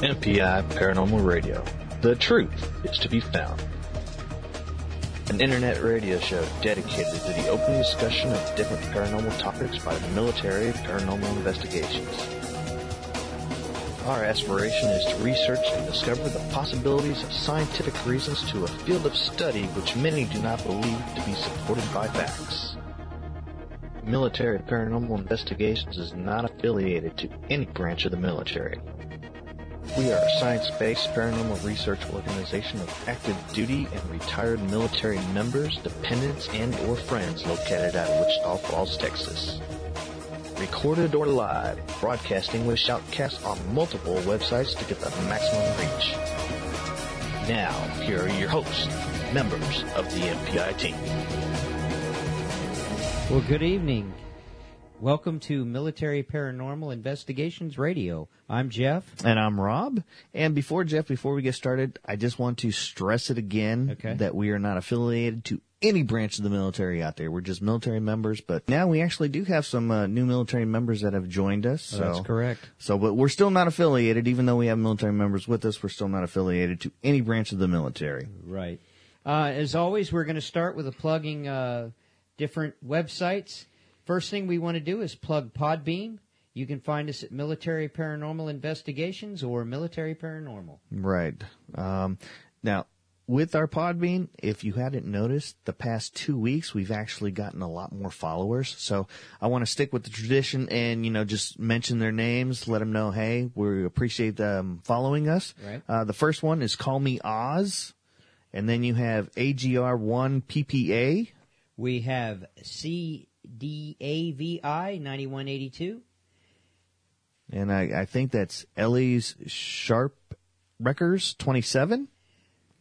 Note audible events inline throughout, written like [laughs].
MPI Paranormal Radio. The truth is to be found. An internet radio show dedicated to the open discussion of different paranormal topics by the military paranormal investigations. Our aspiration is to research and discover the possibilities of scientific reasons to a field of study which many do not believe to be supported by facts. Military Paranormal Investigations is not affiliated to any branch of the military. We are a science-based paranormal research organization of active duty and retired military members, dependents, and or friends located out of Wichita Falls, Texas recorded or live, broadcasting with shoutcasts on multiple websites to get the maximum reach. Now, here are your hosts, members of the MPI team. Well, good evening. Welcome to Military Paranormal Investigations Radio. I'm Jeff. And I'm Rob. And before Jeff, before we get started, I just want to stress it again Okay. that we are not affiliated to any branch of the military out there. We're just military members, but now we actually do have some uh, new military members that have joined us. So, That's correct. So, but we're still not affiliated, even though we have military members with us. We're still not affiliated to any branch of the military. Right. Uh, as always, we're going to start with a plugging uh, different websites. First thing we want to do is plug Podbean. You can find us at Military Paranormal Investigations or Military Paranormal. Right. Um, now, with our Podbean, if you hadn't noticed, the past two weeks we've actually gotten a lot more followers. So I want to stick with the tradition and you know just mention their names, let them know, hey, we appreciate them following us. Right. Uh, the first one is Call Me Oz, and then you have AGR1 PPA. We have CDAVI 9182. And I, I think that's Ellie's Sharp Wreckers 27.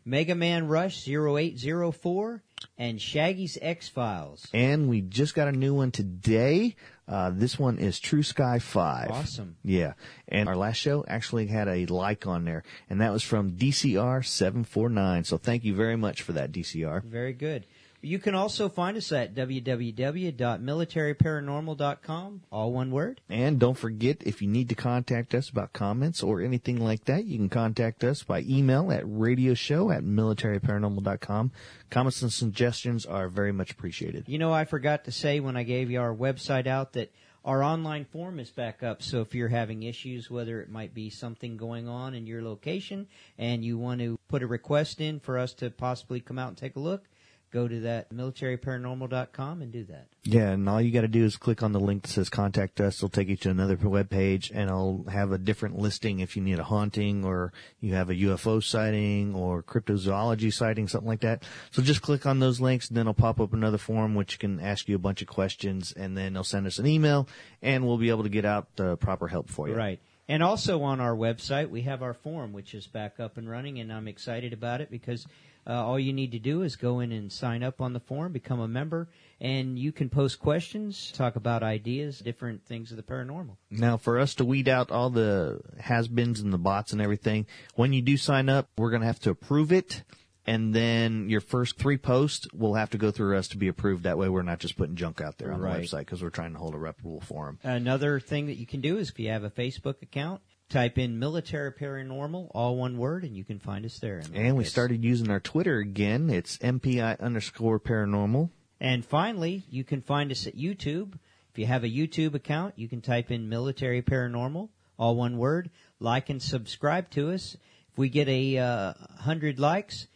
Mega Man Rush 0804 and Shaggy's X Files. And we just got a new one today. Uh, this one is True Sky 5. Awesome. Yeah. And our last show actually had a like on there, and that was from DCR 749. So thank you very much for that, DCR. Very good. You can also find us at www.militaryparanormal.com, all one word. And don't forget, if you need to contact us about comments or anything like that, you can contact us by email at radioshow at militaryparanormal.com. Comments and suggestions are very much appreciated. You know, I forgot to say when I gave you our website out that our online form is back up. So if you're having issues, whether it might be something going on in your location and you want to put a request in for us to possibly come out and take a look, go to that militaryparanormal.com and do that. Yeah, and all you got to do is click on the link that says contact us. It'll take you to another web page and it'll have a different listing if you need a haunting or you have a UFO sighting or cryptozoology sighting, something like that. So just click on those links and then it'll pop up another form which can ask you a bunch of questions and then they'll send us an email and we'll be able to get out the proper help for you. Right. And also on our website, we have our forum, which is back up and running, and I'm excited about it because uh, all you need to do is go in and sign up on the forum, become a member, and you can post questions, talk about ideas, different things of the paranormal. Now, for us to weed out all the has-beens and the bots and everything, when you do sign up, we're going to have to approve it. And then your first three posts will have to go through us to be approved. That way we're not just putting junk out there on Right. the website because we're trying to hold a reputable forum. Another thing that you can do is if you have a Facebook account, type in military paranormal, all one word, and you can find us there. And we started using our Twitter again. It's MPI underscore paranormal. And finally, you can find us at YouTube. If you have a YouTube account, you can type in military paranormal, all one word. Like and subscribe to us. If we get a uh, hundred likes,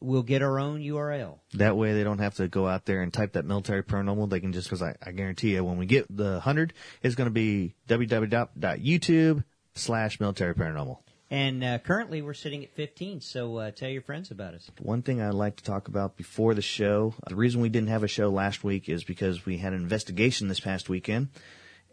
we'll get our own URL. That way they don't have to go out there and type that military paranormal. They can just, cause I, I guarantee you when we get the hundred, it's going to be www.youtube slash military paranormal. And uh, currently, we're sitting at 15. So uh, tell your friends about us. One thing I'd like to talk about before the show, the reason we didn't have a show last week is because we had an investigation this past weekend.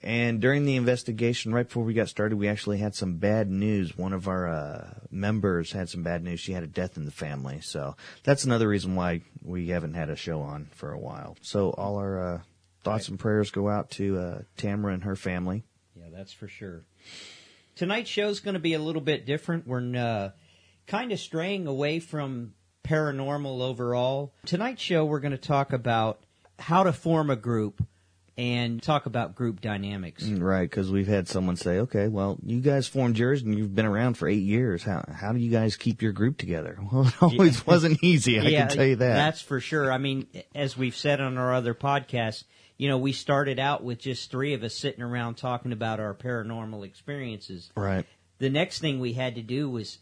And during the investigation, right before we got started, we actually had some bad news. One of our uh, members had some bad news. She had a death in the family. So that's another reason why we haven't had a show on for a while. So all our uh, thoughts and prayers go out to uh, Tamara and her family. Yeah, that's for sure. Tonight's show is going to be a little bit different. We're uh, kind of straying away from paranormal overall. Tonight's show, we're going to talk about how to form a group and talk about group dynamics. Right, because we've had someone say, "Okay, well, you guys formed yours and you've been around for eight years. How how do you guys keep your group together?" [laughs] Well, it always wasn't easy. I yeah, can tell you that. That's for sure. I mean, as we've said on our other podcasts, you know, we started out with just three of us sitting around talking about our paranormal experiences. right. The next thing we had to do was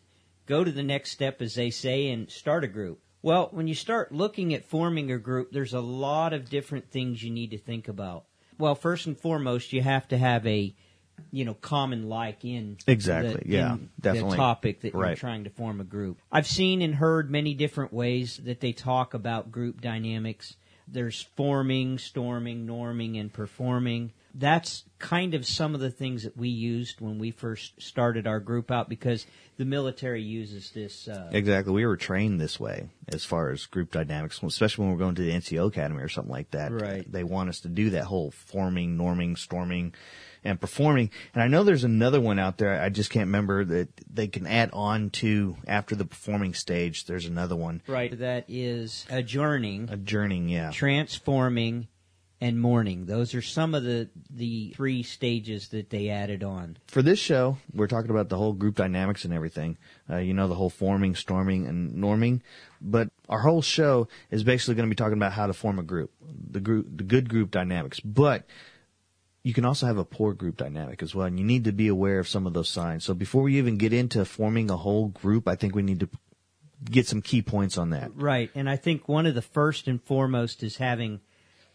go to the next step, as they say, and start a group. Well, when you start looking at forming a group, there's a lot of different things you need to think about. Well, first and foremost, you have to have a, you know, common like in Exactly, the, yeah, in definitely. the topic that you're trying to form a group. I've seen and heard many different ways that they talk about group dynamics. There's forming, storming, norming, and performing. That's kind of some of the things that we used when we first started our group out because the military uses this. Uh, Exactly. We were trained this way as far as group dynamics, especially when we're going to the NCO Academy or something like that. Right. They want us to do that whole forming, norming, storming, and performing. And I know there's another one out there. I just can't remember that they can add on to after the performing stage. There's another one. right. That is adjourning, Adjourning, yeah. transforming, and mourning. Those are some of the the three stages that they added on. For this show, we're talking about the whole group dynamics and everything. Uh, you know, the whole forming, storming, and norming. But our whole show is basically going to be talking about how to form a group, the group, the good group dynamics. But you can also have a poor group dynamic as well, and you need to be aware of some of those signs. So before we even get into forming a whole group, I think we need to get some key points on that. Right, and I think one of the first and foremost is having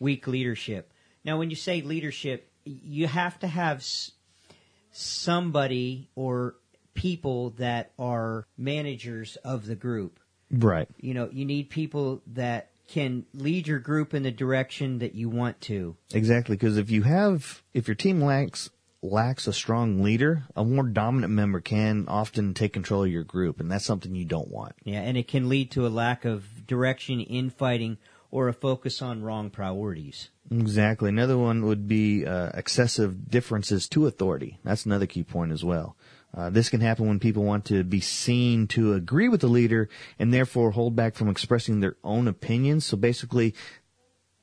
weak leadership. Now, when you say leadership, you have to have somebody or people that are managers of the group. Right. You know, you need people that can lead your group in the direction that you want to. Exactly, because if you have, if your team lacks lacks a strong leader, a more dominant member can often take control of your group, and that's something you don't want. Yeah, and it can lead to a lack of direction, infighting, or a focus on wrong priorities. Exactly. Another one would be uh, excessive differences to authority. That's another key point as well. Uh, this can happen when people want to be seen to agree with the leader and therefore hold back from expressing their own opinions. So basically,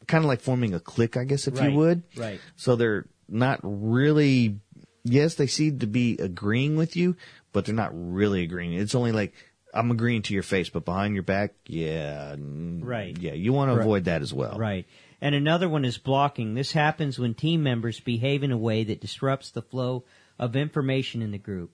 kind of like forming a clique, I guess, if Right, you would. right. So they're not really, yes, they seem to be agreeing with you, but they're not really agreeing. It's only like, I'm agreeing to your face, but behind your back, yeah. Right. Yeah, you want to Right. avoid that as well. Right. And another one is blocking. This happens when team members behave in a way that disrupts the flow of information in the group.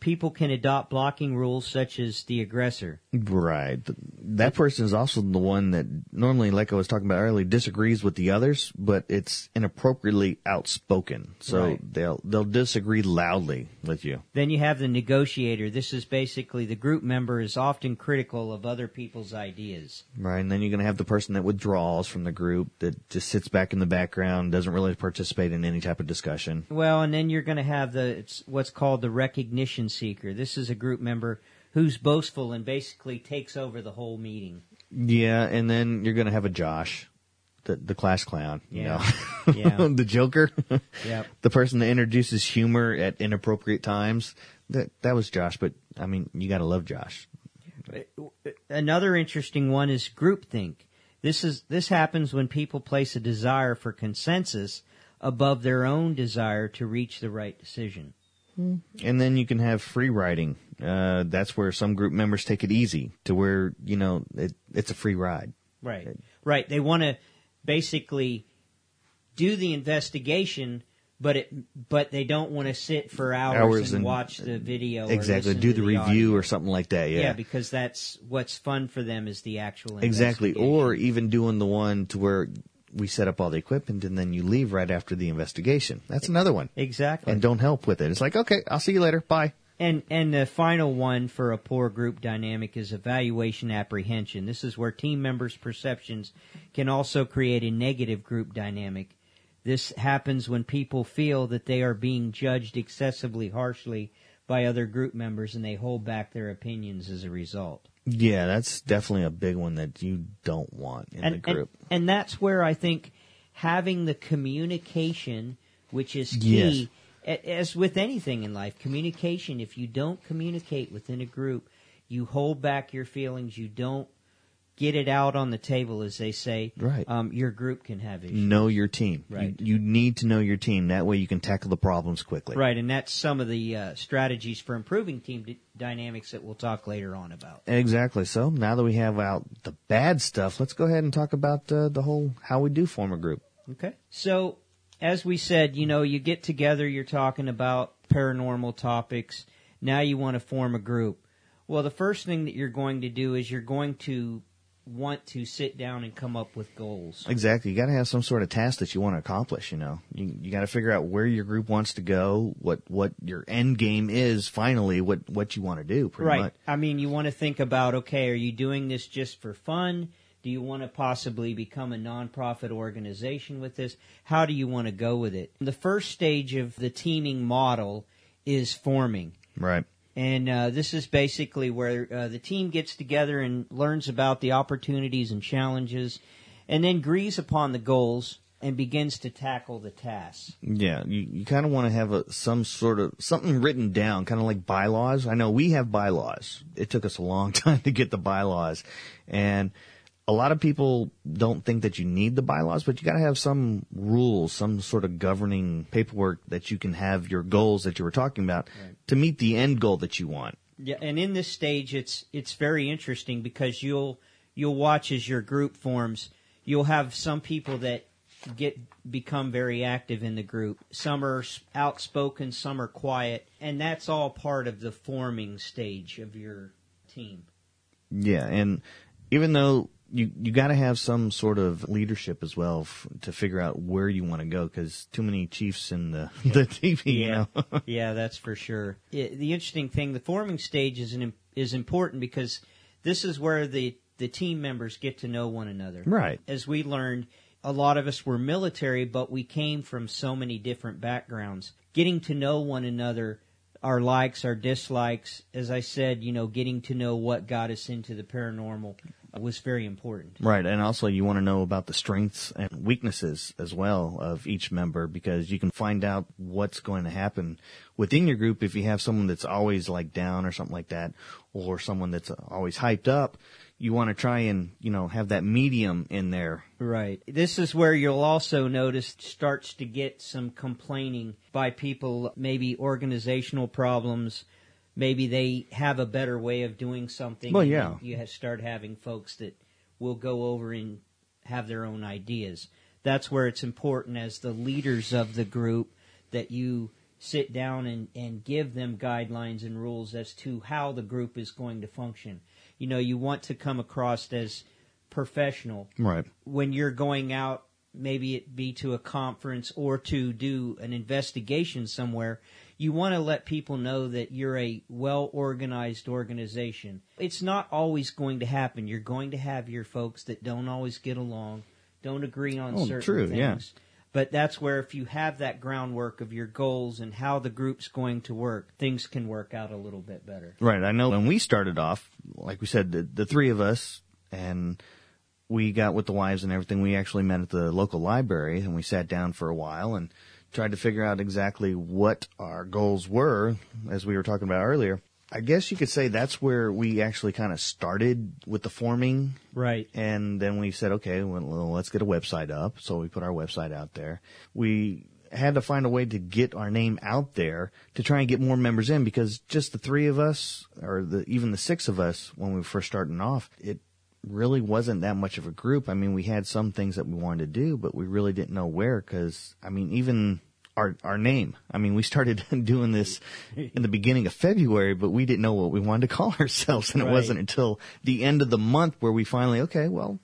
People can adopt blocking rules such as the aggressor. Right. That person is also the one that normally, like I was talking about earlier, disagrees with the others, but it's inappropriately outspoken. So Right. they'll they'll disagree loudly with you. Then you have the negotiator. This is basically the group member is often critical of other people's ideas. Right. And then you're going to have the person that withdraws from the group that just sits back in the background, doesn't really participate in any type of discussion. Well, and then you're going to have the it's what's called the recognition seeker. This is a group member who's boastful and basically takes over the whole meeting. Yeah. And then you're going to have a Josh, the the class clown. You Yeah. know? [laughs] Yeah. [laughs] the Joker. Yep. [laughs] the person that introduces humor at inappropriate times. That that was Josh, but I mean, you got to love Josh. Uh, another interesting one is groupthink. This is this happens when people place a desire for consensus above their own desire to reach the right decision. And then you can have free riding. Uh, that's where some group members take it easy to where, you know, it, it's a free ride. Right. Right. They want to basically do the investigation, but it but they don't want to sit for hours, Hours and, and- watch the video. exactly. Do to the, review audio. or something like that. Yeah. Yeah. because that's what's fun for them is the actual exactly. Or even doing the one to where we set up all the equipment and then you leave right after the investigation. That's another one. exactly. And don't help with it. It's like, okay, I'll see you later. Bye. And and the final one for a poor group dynamic is evaluation apprehension. This is where team members' perceptions can also create a negative group dynamic. This happens when people feel that they are being judged excessively harshly by other group members and they hold back their opinions as a result. Yeah, that's definitely a big one that you don't want in and, the group. And, and that's where I think having the communication, which is key, Yes. as with anything in life, communication, if you don't communicate within a group, you hold back your feelings, you don't get it out on the table, as they say, Right. um, your group can have issues. know your team. Right. You, you need to know your team. That way you can tackle the problems quickly. Right, and that's some of the uh, strategies for improving team d- dynamics that we'll talk later on about. Exactly. So now that we have out the bad stuff, let's go ahead and talk about uh, the whole how we do form a group. Okay. So, as we said, you know, you get together, you're talking about paranormal topics. Now you want to form a group. Well, the first thing that you're going to do is you're going to want to sit down and come up with goals. Exactly. You got to have some sort of task that you want to accomplish. You know, you, you got to figure out where your group wants to go, what what your end game is. Finally, what what you want to do. Pretty right. much. I mean, you want to think about okay, are you doing this just for fun? Do you want to possibly become a nonprofit organization with this? How do you want to go with it? The first stage of the teaming model is forming. Right. And uh, this is basically where uh, the team gets together and learns about the opportunities and challenges, and then agrees upon the goals and begins to tackle the tasks. Yeah, you, you kind of want to have a, some sort of something written down, kind of like bylaws. I know we have bylaws. It took us a long [laughs] time to get the bylaws, and a lot of people don't think that you need the bylaws, but you got to have some rules, some sort of governing paperwork that you can have your goals that you were talking about to meet the end goal that you want. Yeah, and in this stage, it's it's very interesting because you'll you'll watch as your group forms. You'll have some people that get become very active in the group. Some are outspoken, some are quiet, and that's all part of the forming stage of your team. Yeah, and even though you you got to have some sort of leadership as well f- to figure out where you want to go, because too many chiefs in the [laughs] the TV, you know. [laughs] yeah, that's for sure. I the interesting thing, the forming stage is an, is important because this is where the the team members get to know one another. Right. As we learned, a lot of us were military, but we came from so many different backgrounds. Getting to know one another, our likes, our dislikes, as I said, you know, getting to know what got us into the paranormal was very important. Right, and also you want to know about the strengths and weaknesses as well of each member because you can find out what's going to happen within your group if you have someone that's always like down or something like that, or someone that's always hyped up. You want to try and you know have that medium in there. Right. This is where you'll also notice starts to get some complaining by people, maybe organizational problems. Maybe they have a better way of doing something. Well, yeah. You start having folks that will go over and have their own ideas. That's where it's important as the leaders of the group that you sit down and, and give them guidelines and rules as to how the group is going to function. You know, you want to come across as professional Right. when you're going out, maybe it be to a conference or to do an investigation somewhere, you want to let people know that you're a well organized organization. It's not always going to happen. You're going to have your folks that don't always get along, don't agree on Oh, certain true, things. yeah. But that's where if you have that groundwork of your goals and how the group's going to work, things can work out a little bit better. Right. I know when we started off, like we said, the, the three of us and we got with the wives and everything. We actually met at the local library and we sat down for a while and tried to figure out exactly what our goals were, as we were talking about earlier. I guess you could say that's where we actually kind of started with the forming. Right. And then we said, okay, well, let's get a website up. So we put our website out there. We had to find a way to get our name out there to try and get more members in because just the three of us or the, even the six of us when we were first starting off, it really wasn't that much of a group. I mean, we had some things that we wanted to do, but we really didn't know where because, I mean, even our, our name. I mean, we started [laughs] doing this in the beginning of February, but we didn't know what we wanted to call [laughs] ourselves. And it Right. wasn't until the end of the month where we finally, okay, well,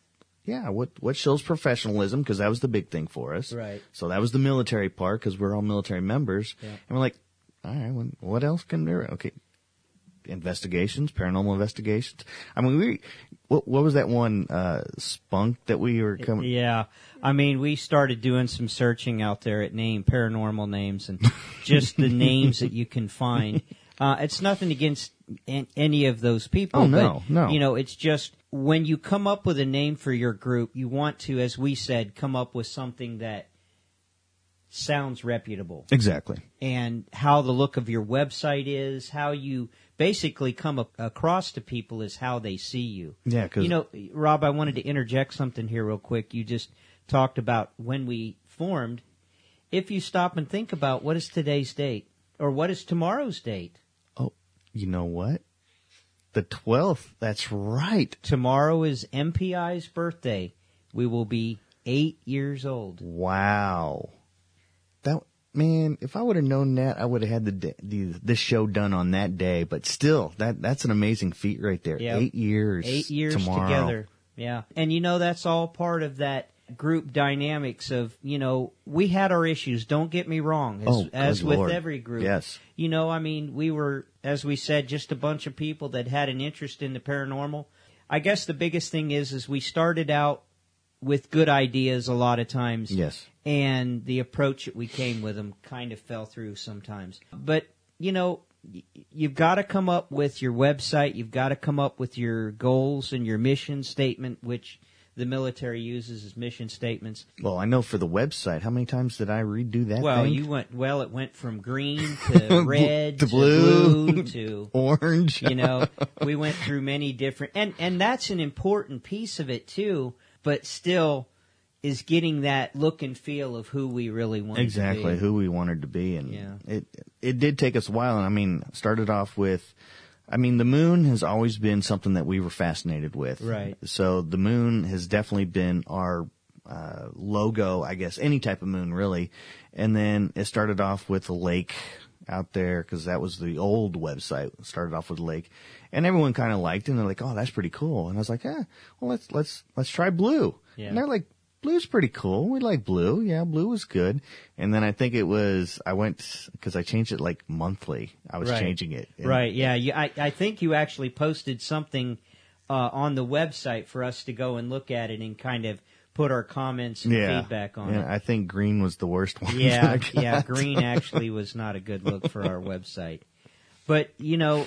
yeah, what, what shows professionalism? Because that was the big thing for us. Right. So that was the military part because we're all military members. Yeah. And we're like, all right. well, What else can there? Okay, investigations, paranormal investigations. I mean, we. What, what was that one uh, spunk that we were coming? Yeah. I mean, we started doing some searching out there at name paranormal names and just the names that you can find. [laughs] Uh, it's nothing against an- any of those people. Oh, no, but, no. You know, it's just when you come up with a name for your group, you want to, as we said, come up with something that sounds reputable Exactly. and how the look of your website is, how you basically come a- across to people is how they see you. Yeah, 'cause- you know, Rob, I wanted to interject something here real quick. You just talked about when we formed. If you stop and think about what is today's date or what is tomorrow's date, Oh, you know what? The twelfth. That's right. tomorrow is MPI's birthday. We will be eight years old. Wow. Man, if I would have known that, I would have had the, the this show done on that day. But still, that that's an amazing feat right there. Yep. Eight years. Eight years tomorrow. together. Yeah. And you know, that's all part of that group dynamics of, you know, we had our issues. Don't get me wrong. As, Oh, as with Lord. every group. Yes. You know, I mean, we were, as we said, just a bunch of people that had an interest in the paranormal. I guess the biggest thing is, is we started out with good ideas a lot of times. Yes. And the approach that we came with them kind of fell through sometimes. But, you know, you've got to come up with your website. You've got to come up with your goals and your mission statement, which the military uses as mission statements. Well, I know for the website, how many times did I redo that? Well, thing? you went, well, it went from green [laughs] to red to to blue, blue to [laughs] orange. you know [laughs] we went through many different and and that's an important piece of it too but still is getting that look and feel of who we really want exactly to be. who we wanted to be, and Yeah. it it did take us a while. And I mean, started off with. I mean, the moon has always been something that we were fascinated with. Right. So the moon has definitely been our uh, logo, I guess, any type of moon really. And then it started off with a lake out there because that was the old website. It started off with a lake, and everyone kind of liked it. And they're like, "Oh, that's pretty cool." And I was like, "Yeah, well, let's let's let's try blue." Yeah. And they're like, "Blue's pretty cool. We like blue. Yeah, blue was good." And then I think it was I went because I changed it like monthly. I was Right. changing it. And- right yeah you, I, I think you actually posted something uh, on the website for us to go and look at it and kind of put our comments and Yeah. feedback on Yeah, it I think green was the worst [laughs] one. yeah, yeah. Green actually was not a good look for our website, but you know,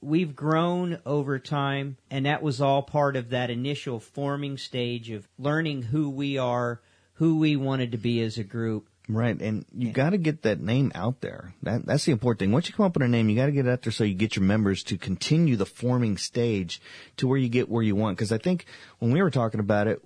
we've grown over time, and that was all part of that initial forming stage of learning who we are, who we wanted to be as a group. Right, and you got to get that name out there. That that's the important thing. Once you come up with a name, you got to get it out there so you get your members to continue the forming stage to where you get where you want. Because I think when we were talking about it,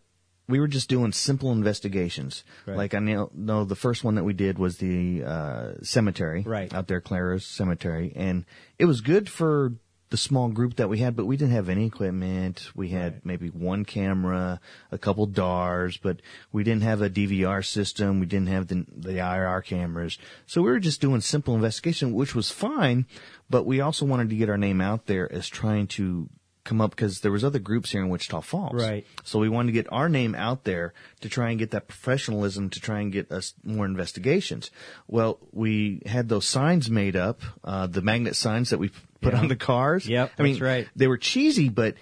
we were just doing simple investigations. Right. Like I know, know the first one that we did was the uh, cemetery, Right. out there, Clara's cemetery, and it was good for the small group that we had, but we didn't have any equipment. We had maybe one camera, a couple DARs, but we didn't have a DVR system. We didn't have the, the IR cameras. So we were just doing simple investigation, which was fine, but we also wanted to get our name out there as trying to come up because there was other groups here in Wichita Falls. Right. So we wanted to get our name out there to try and get that professionalism to try and get us more investigations. Well, we had those signs made up, uh, the magnet signs that we put Yeah. on the cars. Yep, I mean, right. They were cheesy, but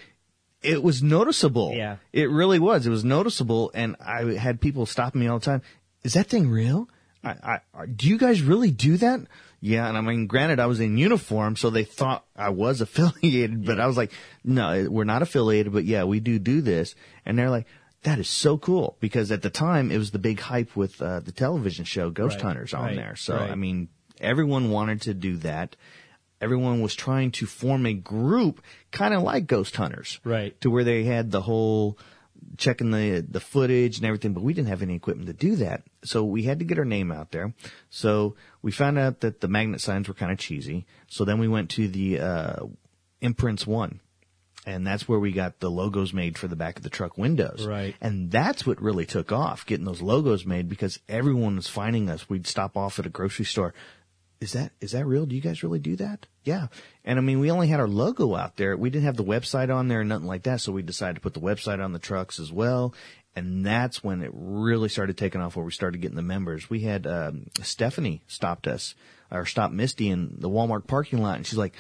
it was noticeable. Yeah. It really was. It was noticeable. And I had people stopping me all the time. Is that thing real? I, I, do you guys really do that? Yeah, and I mean, granted, I was in uniform, so they thought I was [laughs] affiliated, but I was like, no, we're not affiliated, but yeah, we do do this. And they're like, that is so cool because at the time it was the big hype with uh, the television show Ghost Right, Hunters on right, there. So right. I mean, everyone wanted to do that. Everyone was trying to form a group, kind of like Ghost Hunters, Right. To where they had the whole checking the the footage and everything, but we didn't have any equipment to do that. So we had to get our name out there. So we found out that the magnet signs were kind of cheesy. So then we went to the uh, Imprints One. And that's where we got the logos made for the back of the truck windows. Right. And that's what really took off, getting those logos made because everyone was finding us. We'd stop off at a grocery store. Is that is that real? Do you guys really do that? Yeah. And I mean, we only had our logo out there. We didn't have the website on there or nothing like that. So we decided to put the website on the trucks as well. And that's when it really started taking off where we started getting the members. We had, um, Stephanie stopped us or stopped Misty in the Walmart parking lot and she's like,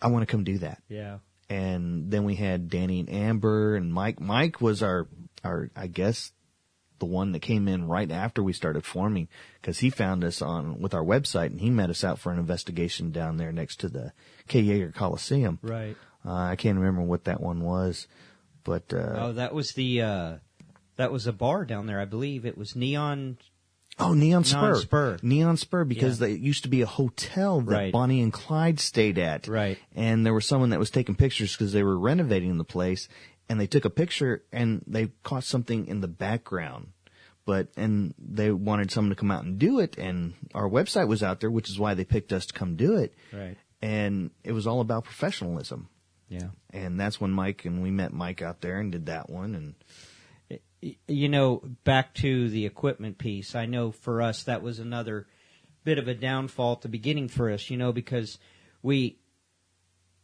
I want to come do that. Yeah. And then we had Danny and Amber and Mike. Mike was our, our, I guess, the one that came in right after we started forming because he found us on with our website and he met us out for an investigation down there next to the Kay Yeager Coliseum. Right. Uh, I can't remember what that one was, but uh, Oh, that was the uh that was a bar down there, I believe. It was Neon oh Neon Spur, Neon Spur. Neon Spur, because Yeah. they it used to be a hotel that Right. Bonnie and Clyde stayed at. Right. And there was someone that was taking pictures because they were renovating the place, and they took a picture and they caught something in the background. But and they wanted someone to come out and do it, and our website was out there, which is why they picked us to come do it. Right. And it was all about professionalism. Yeah. And that's when Mike and we met Mike out there and did that one and You know, back to the equipment piece, I know for us that was another bit of a downfall at the beginning for us, you know, because we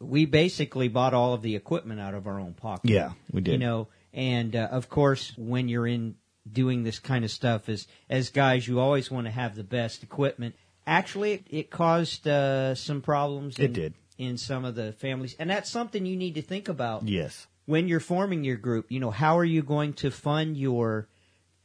we basically bought all of the equipment out of our own pocket. Yeah, we did. You know, and uh, of course, when you're in doing this kind of stuff, as as guys, you always want to have the best equipment. Actually, it, it caused uh, some problems. It did. in some of the families, and that's something you need to think about yes. when you're forming your group, you know, how are you going to fund your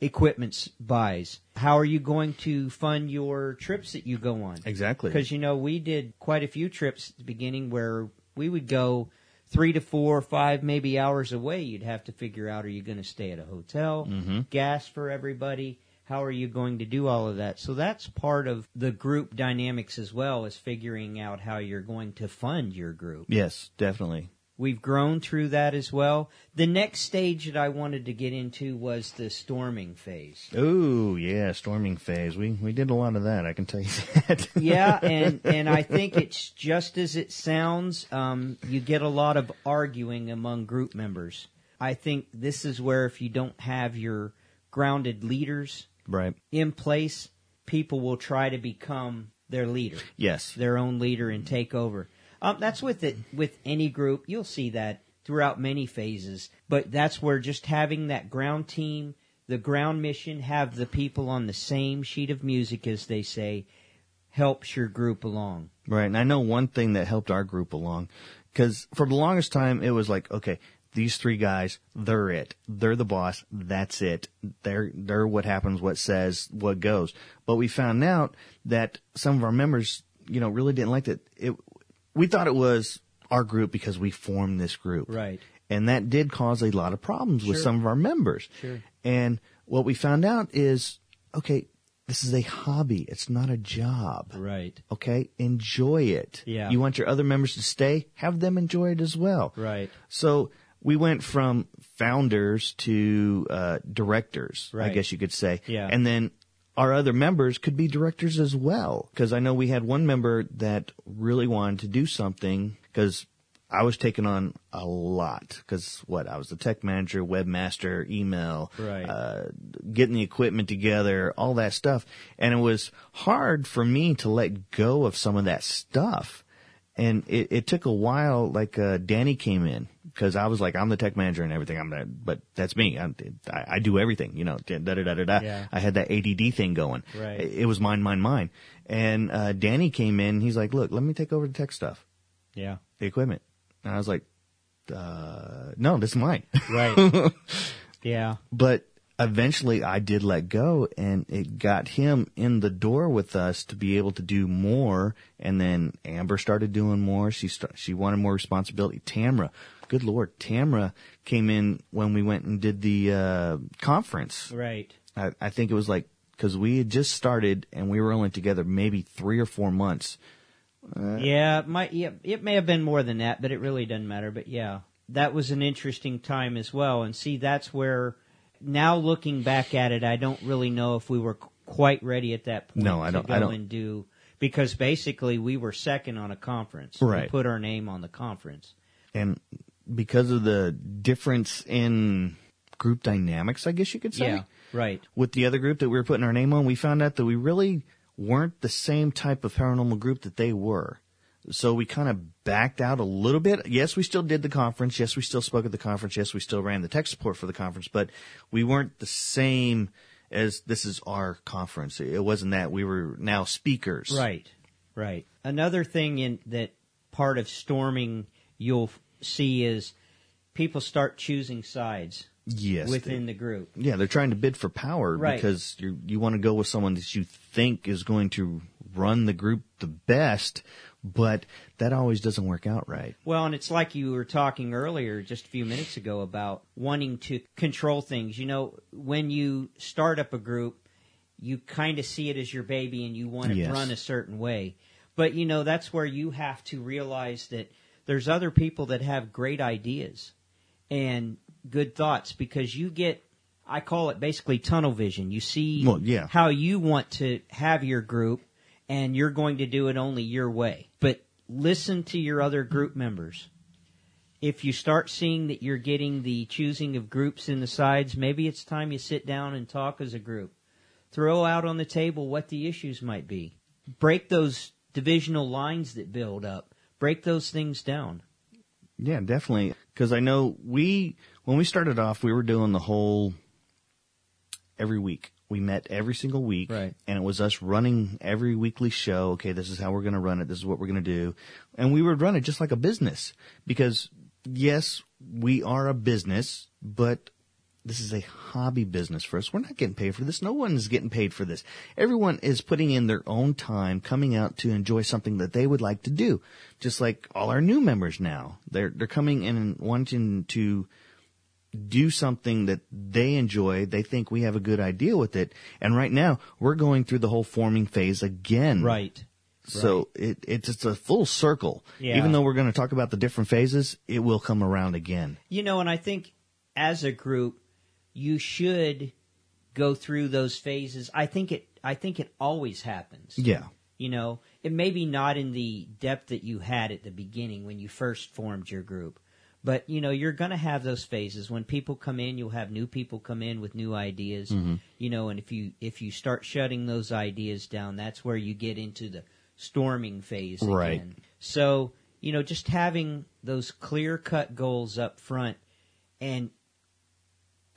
equipment buys? How are you going to fund your trips that you go on? Exactly. Because, you know, we did quite a few trips at the beginning where we would go three to four, or five, maybe hours away. You'd have to figure out, are you going to stay at a hotel? Mm-hmm. Gas for everybody? How are you going to do all of that? So that's part of the group dynamics as well as figuring out how you're going to fund your group. Yes, definitely. We've grown through that as well. The next stage that I wanted to get into was the storming phase. Oh yeah, storming phase. We we did a lot of that. I can tell you [laughs] that. yeah, and [laughs] and I think it's just as it sounds. Um, you get a lot of arguing among group members. I think this is where if you don't have your grounded leaders right. in place, people will try to become their leader. Yes. their own leader and take over. Um, that's with it with any group. You'll see that throughout many phases. But that's where just having that ground team, the ground mission, have the people on the same sheet of music, as they say, helps your group along. Right. And I know one thing that helped our group along because for the longest time it was like, okay, these three guys, they're it. They're the boss. That's it. They're, they're what happens, what says, what goes. But we found out that some of our members, you know, really didn't like that. It, we thought it was our group because we formed this group. Right. And that did cause a lot of problems with some of our members. Sure. And what we found out is, okay, this is a hobby. It's not a job. Right. Okay, enjoy it. Yeah. You want your other members to stay? Have them enjoy it as well. Right. So we went from founders to uh, directors, I guess you could say. Yeah. And then our other members could be directors as well. Because I know we had one member that really wanted to do something because I was taking on a lot. Because what? I was the tech manager, webmaster, email, Right. uh, getting the equipment together, all that stuff. And it was hard for me to let go of some of that stuff. And it, it took a while, like, uh, Danny came in because I was like, I'm the tech manager and everything. I'm that, but that's me. I'm, I, I do everything, you know, da da da da da. Yeah. I had that ADD thing going. Right. It, it was mine, mine, mine. And, uh, Danny came in. He's like, look, let me take over the tech stuff, Yeah. the equipment. And I was like, uh, no, this is mine. Right. [laughs] yeah. but eventually I did let go and it got him in the door with us to be able to do more. And then Amber started doing more. She st- she wanted more responsibility. Tamra, good Lord, Tamra came in when we went and did the, uh, conference. Right. I, I think it was like, cause we had just started and we were only together maybe three or four months. yeah, it might yeah, it may have been more than that, but it really doesn't matter. But yeah, that was an interesting time as well. And see, that's where now looking back at it, I don't really know if we were quite ready at that point. No, I don't- Go I don't- and do because basically we were second on a conference. Right. We put our name on the conference. And because of the difference in group dynamics, I guess you could say. Yeah. Right. with the other group that we were putting our name on, we found out that we really weren't the same type of paranormal group that they were. So we kind of backed out a little bit. Yes, we still did the conference. Yes, we still spoke at the conference. Yes, we still ran the tech support for the conference, but we weren't the same as this is our conference. It wasn't that we were now speakers. Right, right. Another thing in that part of storming you'll see is people start choosing sides Yes. within the group. Yeah, they're trying to bid for power Right. because you you want to go with someone that you think is going to run the group the best, but that always doesn't work out right. Well, and it's like you were talking earlier, just a few minutes ago, about wanting to control things. You know, when you start up a group, you kind of see it as your baby and you want it Yes. run a certain way. But, you know, that's where you have to realize that there's other people that have great ideas and good thoughts because you get, I call it basically tunnel vision. You see Well, yeah. how you want to have your group and you're going to do it only your way. But listen to your other group members. If you start seeing that you're getting the choosing of groups in the sides, maybe it's time you sit down and talk as a group. Throw out on the table what the issues might be. Break those divisional lines that build up. Break those things down. Yeah, definitely. Because I know we, when we started off, we were doing the whole every week. We met every single week, Right. and it was us running every weekly show. Okay, this is how we're going to run it. This is what we're going to do, and we would run it just like a business. Because yes, we are a business, but this is a hobby business for us. We're not getting paid for this. No one is getting paid for this. Everyone is putting in their own time, coming out to enjoy something that they would like to do. Just like all our new members now, they're they're coming in and wanting to do something that they enjoy. They think we have a good idea with it. And right now, we're going through the whole forming phase again. Right. So it, it's it's a full circle. Yeah. Even though we're going to talk about the different phases, it will come around again. You know, and I think as a group, you should go through those phases. I think it. I think it always happens. Yeah. You know, it may be not in the depth that you had at the beginning when you first formed your group, but you know, you're going to have those phases. When people come in, you'll have new people come in with new ideas. Mm-hmm. You know, and if you if you start shutting those ideas down, that's where you get into the storming phase Right. again. So, you know, just having those clear cut goals up front and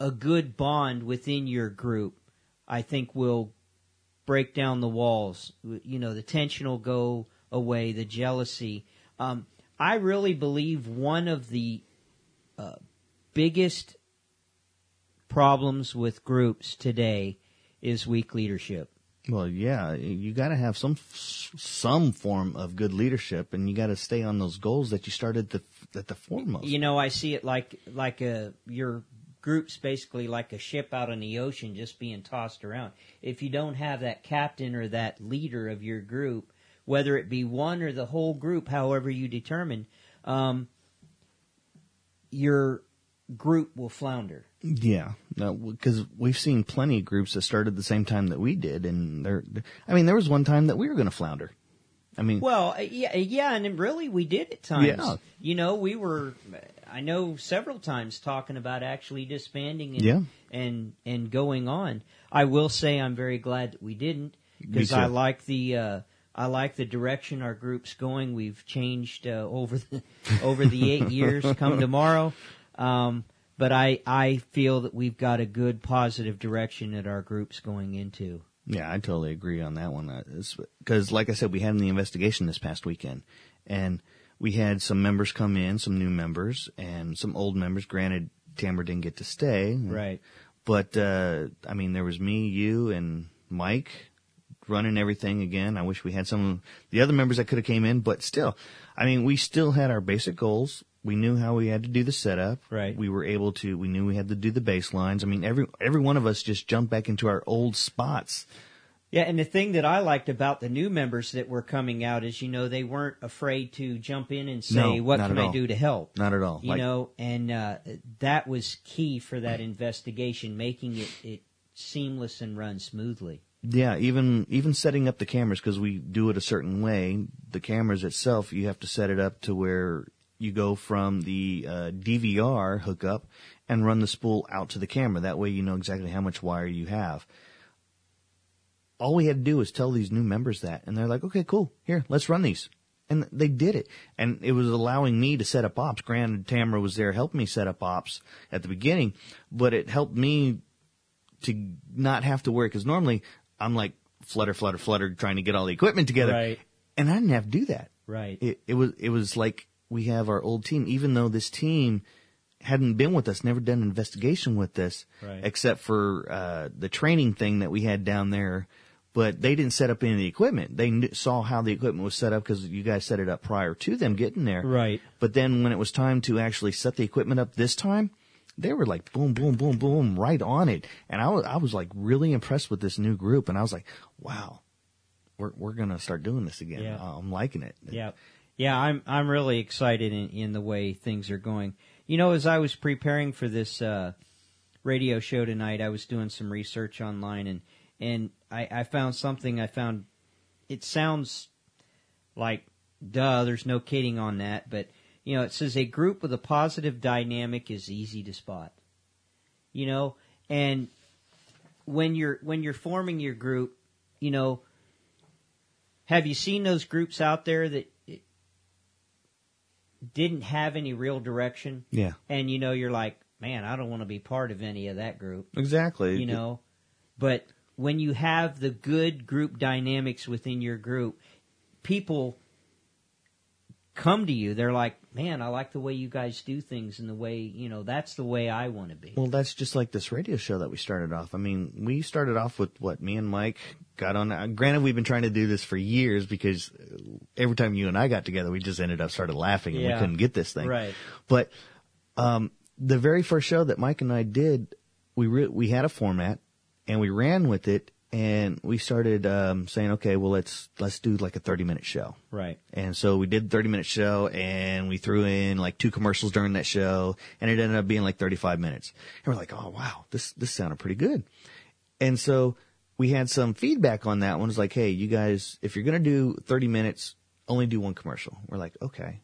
a good bond within your group, I think will break down the walls. You know, the tension will go away, the jealousy. Um, I really believe one of the uh, biggest problems with groups today is weak leadership. Well, yeah, you got to have some some form of good leadership, and you got to stay on those goals that you started the, at the foremost. You know, I see it like like a your group's basically like a ship out in the ocean just being tossed around. If you don't have that captain or that leader of your group, whether it be one or the whole group, however you determine, um, your group will flounder. Yeah, because we've seen plenty of groups that started the same time that we did, and they're. I mean, there was one time that we were going to flounder. I mean, Well, uh, yeah, yeah, and really we did at times. Yeah. You know, we were, I know several times talking about actually disbanding and Yeah. and and going on. I will say I'm very glad that we didn't because. I like the uh, I like the direction our group's going. We've changed uh, over the [laughs] over the eight years. Come tomorrow. Um, but I, I feel that we've got a good positive direction that our group's going into. Yeah, I totally agree on that one. Because, like I said, we had the investigation this past weekend, and we had some members come in, some new members, and some old members. Granted, Tamara didn't get to stay, Right. But uh, I mean, there was me, you, and Mike running everything again. I wish we had some of the other members that could have came in, but still, I mean, we still had our basic goals. We knew how we had to do the setup. Right. We were able to. We knew we had to do the baselines. I mean, every every one of us just jumped back into our old spots. Yeah, and the thing that I liked about the new members that were coming out is, you know, they weren't afraid to jump in and say, No, "What can I all. do to help?" Not at all. You Like- know, and uh, that was key for that investigation, making it, it seamless and run smoothly. Yeah, even even setting up the cameras because we do it a certain way. The cameras itself, you have to set it up to where you go from the uh, DVR hookup and run the spool out to the camera. That way, you know exactly how much wire you have. All we had to do was tell these new members that, and they're like, "Okay, cool. Here, let's run these." And they did it. And it was allowing me to set up ops. Granted, Tamara was there helping me set up ops at the beginning, but it helped me to not have to worry because normally I'm like flutter, flutter, flutter trying to get all the equipment together. Right. And I didn't have to do that. Right. It, it was, it was like we have our old team, even though this team hadn't been with us, never done an investigation with this, Right. except for, uh, the training thing that we had down there. But they didn't set up any of the equipment. They kn- saw how the equipment was set up because you guys set it up prior to them getting there. Right. But then when it was time to actually set the equipment up this time, they were like boom, boom, boom, boom, right on it. And I was, I was like really impressed with this new group. And I was like, wow, we're, we're going to start doing this again. Yeah. I'm liking it. Yeah, yeah, I'm I'm really excited in, in the way things are going. You know, as I was preparing for this uh, radio show tonight, I was doing some research online, and and I, I found something. I found it sounds like duh. There's no kidding on that, but you know, it says a group with a positive dynamic is easy to spot. You know, and when you're when you're forming your group, you know, have you seen those groups out there that didn't have any real direction? Yeah. And you know, you're like, man, I don't want to be part of any of that group. Exactly. You know, but when you have the good group dynamics within your group, people come to you. They're like, man, I like the way you guys do things and the way, you know, that's the way I want to be. Well, that's just like this radio show that we started off. I mean, we started off with what me and Mike got on. uh, Granted, we've been trying to do this for years because every time you and I got together, we just ended up started laughing and we couldn't get this thing. Right. But um, the very first show that Mike and I did, we re- we had a format and we ran with it, and we started um, saying, okay, well let's let's do like a thirty minute show. Right. And so we did 30 minute show and we threw in like two commercials during that show and it ended up being like 35 minutes. And we're like, oh wow, this, this sounded pretty good. And so we had some feedback on that one. It's like, hey, you guys, if you're going to do 30 minutes, only do one commercial. We're like, okay.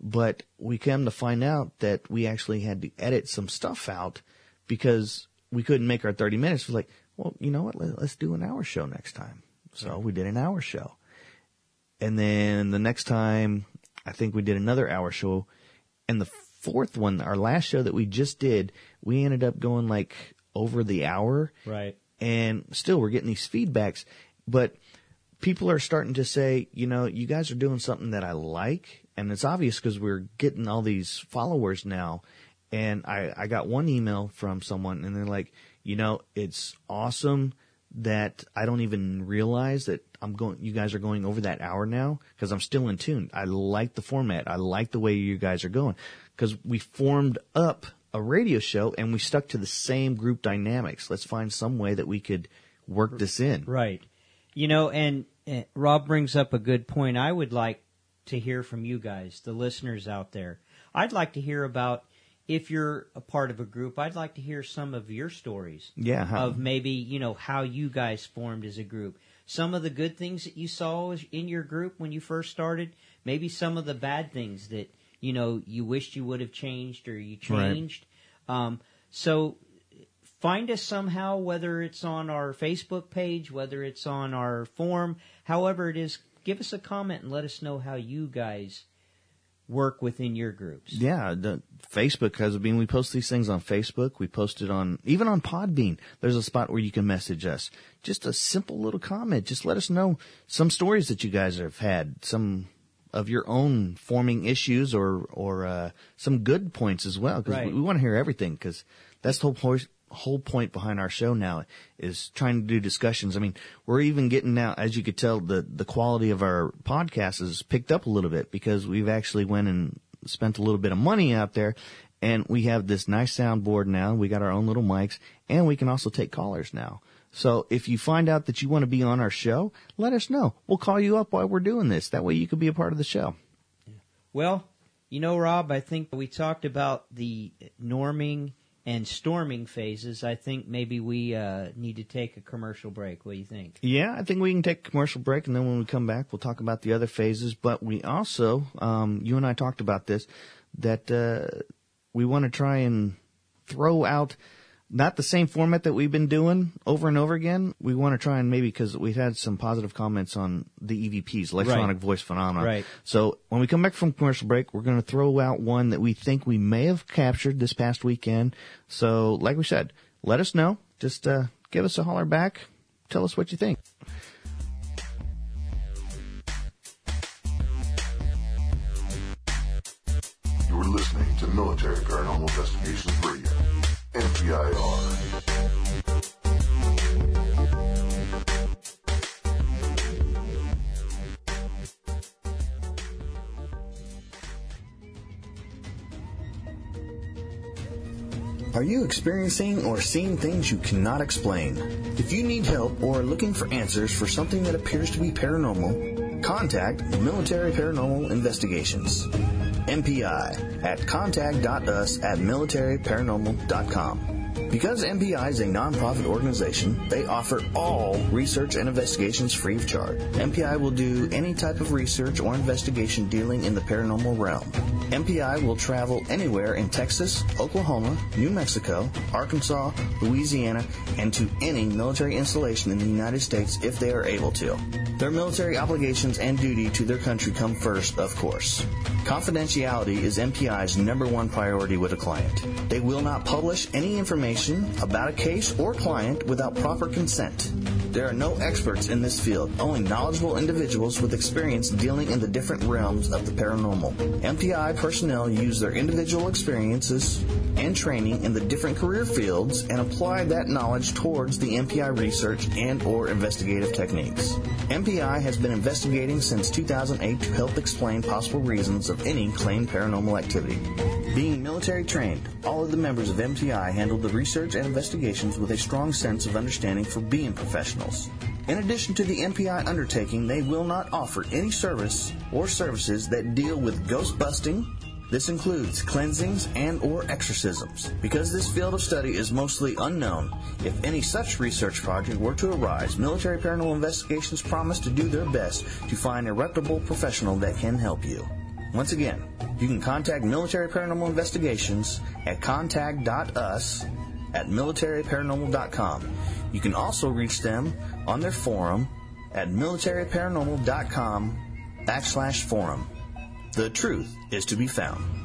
But we came to find out that we actually had to edit some stuff out because we couldn't make our 30 minutes. We're like, well, you know what? Let- Let's do an hour show next time. So we did an hour show. And then the next time, I think we did another hour show. And the fourth one, our last show that we just did, we ended up going like over the hour. Right. And still, we're getting these feedbacks. But people are starting to say, you know, you guys are doing something that I like. And it's obvious because we're getting all these followers now. And I, I got one email from someone and they're like, you know, it's awesome that I don't even realize that I'm going, you guys are going over that hour now because I'm still in tune. I like the format. I like the way you guys are going because we formed up a radio show and we stuck to the same group dynamics. Let's find some way that we could work this in. Right. You know, and uh, Rob brings up a good point. I would like to hear from you guys, the listeners out there. I'd like to hear about if you're a part of a group. I'd like to hear some of your stories. Yeah, Of maybe you know how you guys formed as a group. Some of the good things that you saw in your group when you first started. Maybe some of the bad things that you know you wished you would have changed or you Right. changed. Um, so find us somehow, whether it's on our Facebook page, whether it's on our forum, however it is, give us a comment and let us know how you guys work within your groups. Yeah, the Facebook has been. We post these things on Facebook. We post it on even on Podbean. There's a spot where you can message us. Just a simple little comment. Just let us know some stories that you guys have had, some of your own forming issues, or or uh, some good points as well. Because Right. we, we want to hear everything. Because that's the whole point. Whole point behind our show now is trying to do discussions. I mean, we're even getting now, as you could tell, the the quality of our podcast has picked up a little bit because we've actually went and spent a little bit of money out there and we have this nice soundboard now. We got our own little mics and we can also take callers now. So if you find out that you want to be on our show, let us know. We'll call you up while we're doing this. That way you can be a part of the show. Well, you know, Rob, I think we talked about the norming and storming phases. I think maybe we uh, need to take a commercial break. What do you think? Yeah, I think we can take a commercial break, and then when we come back, we'll talk about the other phases. But we also, um, you and I talked about this, that uh, we want to try and throw out not the same format that we've been doing over and over again. We want to try and maybe because we've had some positive comments on the EVPs, electronic Right. voice phenomenon. Right. So when we come back from commercial break, we're going to throw out one that we think we may have captured this past weekend. So, like we said, let us know. Just uh, give us a holler back. Tell us what you think. You're listening to Military Paranormal Investigations MPIR. Are you experiencing or seeing things you cannot explain? If you need help or are looking for answers for something that appears to be paranormal, contact Military Paranormal Investigations. MPI at contact.us at militaryparanormal.com. Because MPI is a nonprofit organization, they offer all research and investigations free of charge. MPI will do any type of research or investigation dealing in the paranormal realm. MPI will travel anywhere in Texas, Oklahoma, New Mexico, Arkansas, Louisiana, and to any military installation in the United States if they are able to. Their military obligations and duty to their country come first, of course. Confidentiality is MPI's number one priority with a client. They will not publish any information about a case or client without proper consent. There are no experts in this field, only knowledgeable individuals with experience dealing in the different realms of the paranormal. MPI personnel use their individual experiences and training in the different career fields and apply that knowledge towards the MPI research and or investigative techniques. MPI has been investigating since 2008 to help explain possible reasons of any claimed paranormal activity. Being military trained, all of the members of MPI handle the research and investigations with a strong sense of understanding for being professionals. In addition to the MPI undertaking, they will not offer any service or services that deal with ghost busting. This includes cleansings and or exorcisms. Because this field of study is mostly unknown, if any such research project were to arise, military paranormal investigations promise to do their best to find a reputable professional that can help you. Once again, you can contact Military Paranormal Investigations at contact.us at militaryparanormal.com. You can also reach them on their forum at militaryparanormal.com backslash forum. The truth is to be found.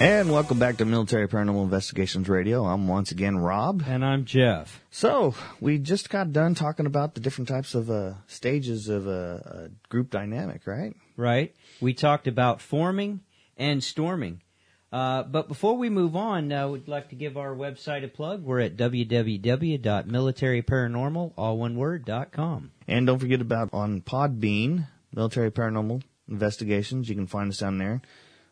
And welcome back to Military Paranormal Investigations Radio. I'm once again Rob. And I'm Jeff. So we just got done talking about the different types of uh, stages of a, a group dynamic, right? Right? We talked about forming and storming. Uh, but before we move on, uh, we'd like to give our website a plug. We're at www.militaryparanormal, all one word, dot com. And don't forget about on Podbean, Military Paranormal Investigations. You can find us down there.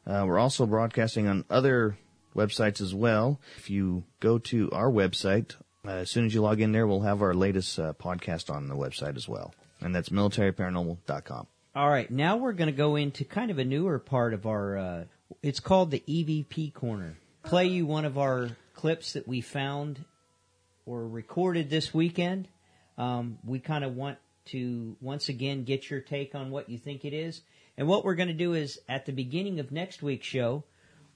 Uh, we're also broadcasting on other websites as well. If you go to our website, uh, as soon as you log in there, we'll have our latest uh, podcast on the website as well. And that's militaryparanormal.com. All right, now we're going to go into kind of a newer part of our. Uh, it's called the EVP corner. Play you one of our clips that we found or recorded this weekend. Um, we kind of want to once again get your take on what you think it is. And what we're going to do is at the beginning of next week's show,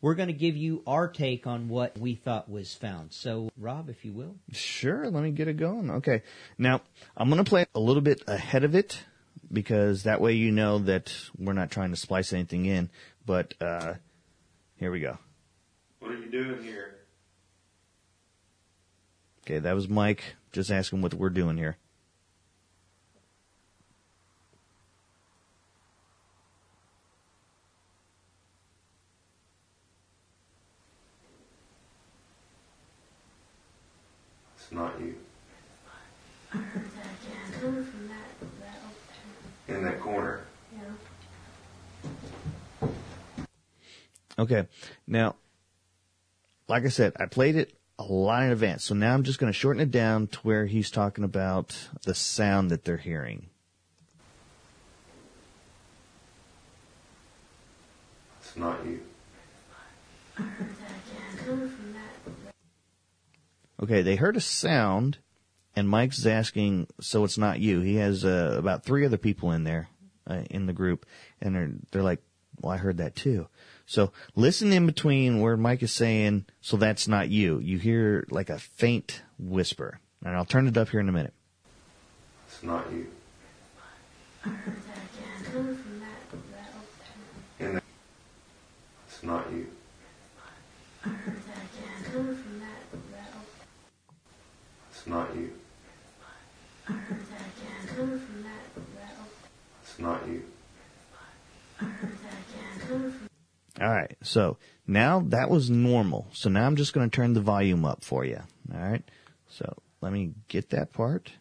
we're going to give you our take on what we thought was found. So, Rob, if you will. Sure, let me get it going. Okay. Now, I'm going to play a little bit ahead of it because that way you know that we're not trying to splice anything in. But uh, here we go. What are you doing here? Okay, that was Mike just asking what we're doing here. It's not you. [laughs] In that corner. Okay. Now, like I said, I played it a lot in advance. So now I'm just going to shorten it down to where he's talking about the sound that they're hearing. It's not you. Okay, they heard a sound, and Mike's asking, so it's not you. He has uh, about three other people in there uh, in the group, and they're they're like, well, I heard that too. So listen in between where Mike is saying, so that's not you. You hear like a faint whisper, and I'll turn it up here in a minute. It's not you. In the, it's not you. It's not you. It's not you. All right. So now that was normal. So now I'm just going to turn the volume up for you. All right. So let me get that part.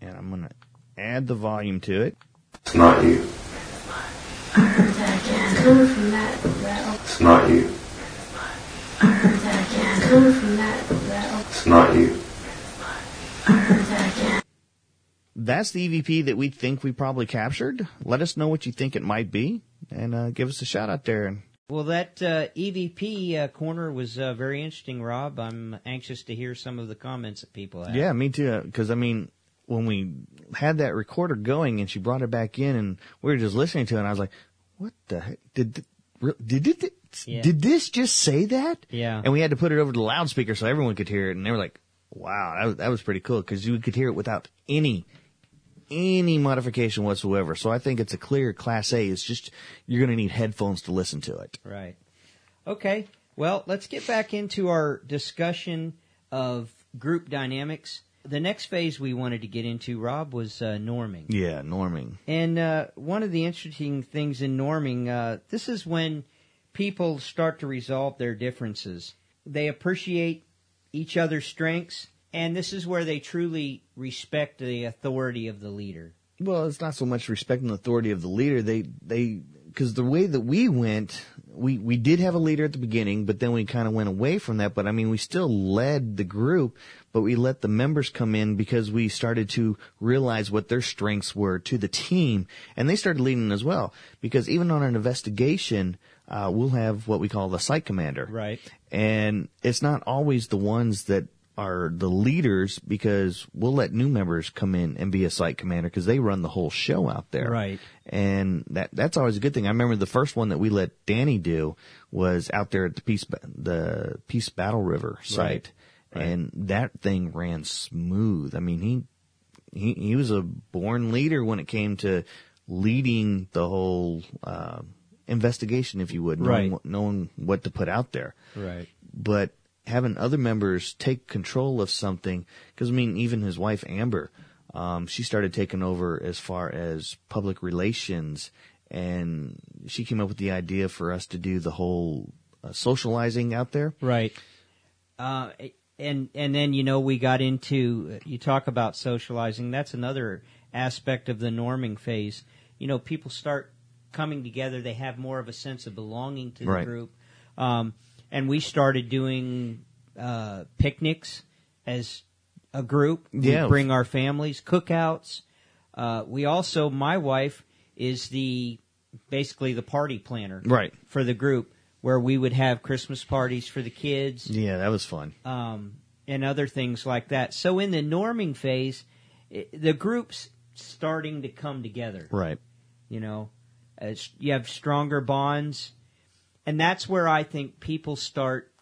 And I'm going to add the volume to it. It's not you. It's not you. It's not you. [laughs] That's the EVP that we think we probably captured. Let us know what you think it might be and uh, give us a shout out there. Well, that uh, EVP uh, corner was uh, very interesting, Rob. I'm anxious to hear some of the comments that people have. Yeah, me too. Because I mean, when we had that recorder going and she brought it back in and we were just listening to it, and I was like, "What the heck did th- did it?" Yeah. Did this just say that? Yeah. And we had to put it over the loudspeaker so everyone could hear it, and they were like, "Wow, that was, that was pretty cool," because you could hear it without any any modification whatsoever. So I think it's a clear Class A. It's just you're going to need headphones to listen to it. Right. Okay. Well, let's get back into our discussion of group dynamics. The next phase we wanted to get into, Rob, was uh, norming. Yeah, norming. And uh, one of the interesting things in norming, uh, this is when people start to resolve their differences. They appreciate each other's strengths, and this is where they truly respect the authority of the leader. Well, it's not so much respecting the authority of the leader. They they because the way that we went, we we did have a leader at the beginning, but then we kind of went away from that. But I mean, we still led the group, but we let the members come in because we started to realize what their strengths were to the team, and they started leading as well. Because even on an investigation, uh, we'll have what we call the site commander, Right. and it's not always the ones that are the leaders because we'll let new members come in and be a site commander because they run the whole show out there. Right. And that that's always a good thing. I remember the first one that we let Danny do was out there at the Pease the Pease Battle River site. Right. And that thing ran smooth. I mean, he he he was a born leader when it came to leading the whole uh, investigation, if you would, knowing, Right. what, knowing what to put out there Right. but having other members take control of something, because I mean, even his wife Amber, um, she started taking over as far as public relations, and she came up with the idea for us to do the whole uh, socializing out there. Right. Uh, and and then you know we got into you talk about socializing. That's another aspect of the norming phase. You know, people start coming together. They have more of a sense of belonging to the Right. group. Um, and we started doing uh, picnics as a group. Yeah. We bring our families, cookouts. Uh, we also, my wife is the basically the party planner Right. for the group, where we would have Christmas parties for the kids Yeah, that was fun. um, and other things like that. So in the norming phase, the group's starting to come together. Right. You know, as you have stronger bonds, and that's where I think people start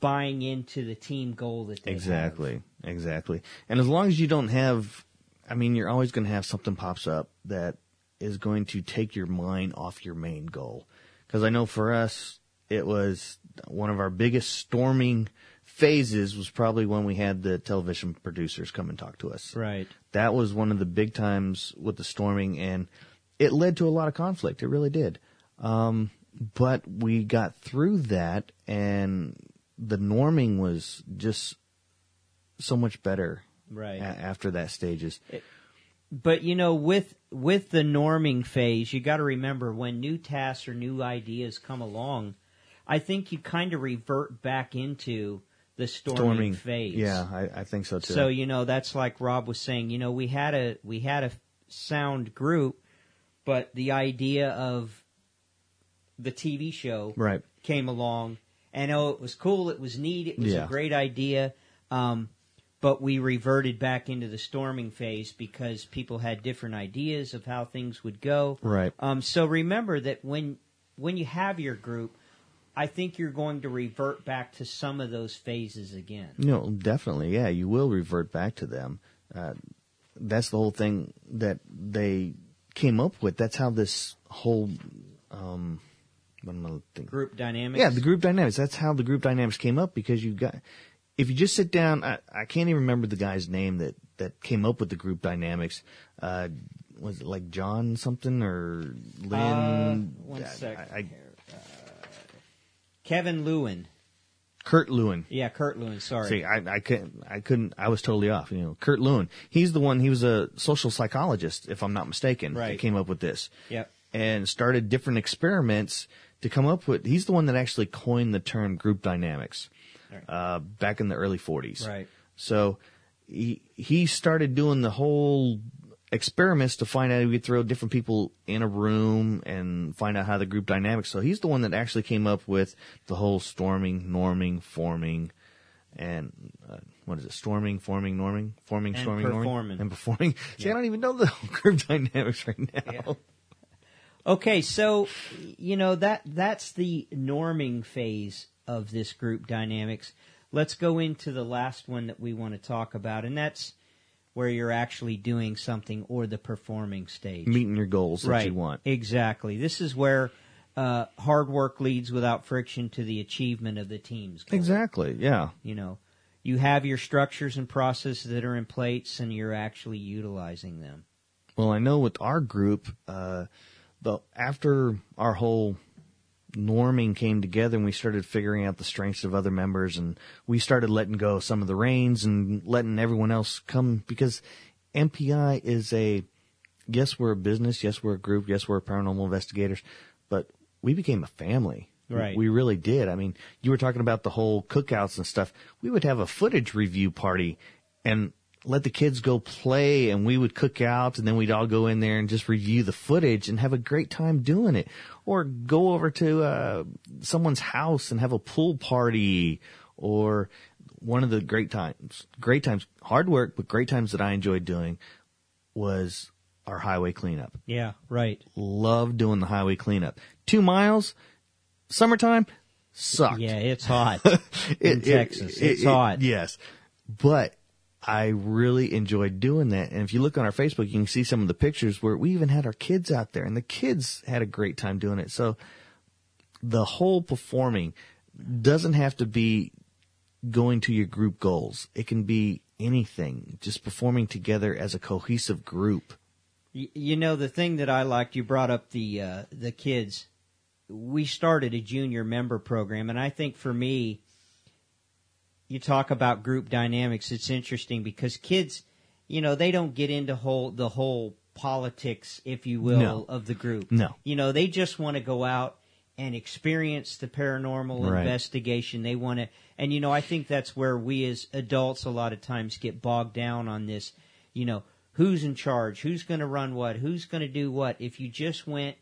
buying into the team goal that they have. Exactly. Exactly. And as long as you don't have, I mean, you're always going to have something pops up that is going to take your mind off your main goal. Because I know for us, it was one of our biggest storming phases was probably when we had the television producers come and talk to us. Right. That was one of the big times with the storming, and it led to a lot of conflict. It really did. Um, but we got through that, and the norming was just so much better Right. a- after that stages. But you know, with with the norming phase, you got to remember when new tasks or new ideas come along, I think you kind of revert back into the storming, Storming phase. Yeah, I, I think so too. So you know that's like Rob was saying. You know we had a we had a sound group, but the idea of the TV show right. came along, and oh, it was cool. It was neat. It was Yeah. a great idea. Um, but we reverted back into the storming phase because people had different ideas of how things would go. Right. Um, so remember that when when you have your group, I think you're going to revert back to some of those phases again. No, definitely. Yeah, you will revert back to them. Uh, that's the whole thing that they came up with. That's how this whole, um, am I thinking? Group dynamics. Yeah, the group dynamics. That's how the group dynamics came up because you got, if you just sit down, I, I can't even remember the guy's name that, that came up with the group dynamics. Uh, was it like John something or Lynn? Uh, one I- sec. I- here. Uh, Kevin Lewin. Kurt Lewin. Yeah, Kurt Lewin. Sorry. See, I, I couldn't, I couldn't, I was totally off. You know, Kurt Lewin. He's the one. He was a social psychologist, if I'm not mistaken. Right. That came up with this Yep. and started different experiments to come up with. He's the one that actually coined the term group dynamics Right. uh, back in the early 40s. Right. So he he started doing the whole experiments to find out if we could throw different people in a room and find out how the group dynamics. So he's the one that actually came up with the whole storming, norming, forming, and uh, what is it? Storming, forming, norming, forming, And storming, performing. norming, and performing. [laughs] See, I don't even know the whole [laughs] group dynamics right now. Okay, so you know that that's the norming phase of this group dynamics. Let's go into the last one that we want to talk about, and that's where you're actually doing something or the performing stage. Meeting your goals right. that you want. Exactly. This is where uh, hard work leads without friction to the achievement of the team's goal. Exactly. Yeah. You know, you have your structures and processes that are in place, and you're actually utilizing them. Well, I know with our group, uh, the after our whole norming came together and we started figuring out the strengths of other members and we started letting go of some of the reins and letting everyone else come because MPI is a yes, we're a business, yes, we're a group, yes, we're paranormal investigators, but we became a family. Right. We really did. I mean, you were talking about the whole cookouts and stuff. We would have a footage review party and let the kids go play and we would cook out and then we'd all go in there and just review the footage and have a great time doing it. Or go over to uh, someone's house and have a pool party or one of the great times, great times, hard work, but great times that I enjoyed doing was our highway cleanup. Yeah, right. Love doing the highway cleanup. Two miles, summertime, sucked. Yeah, it's hot [laughs] in it- Texas. it- it's it- hot. Yes. But I really enjoyed doing that. And if you look on our Facebook, you can see some of the pictures where we even had our kids out there and the kids had a great time doing it. So the whole performing doesn't have to be going to your group goals. It can be anything, just performing together as a cohesive group. You know the thing that I liked. You brought up the uh, the kids. We started a junior member program, and I think for me, you talk about group dynamics. It's interesting because kids, you know, they don't get into whole the whole politics, if you will, No. of the group. No. You know, they just want to go out and experience the paranormal Right. investigation. They want to, and you know, I think that's where we as adults a lot of times get bogged down on this. You know, who's in charge? Who's going to run what? Who's going to do what? If you just went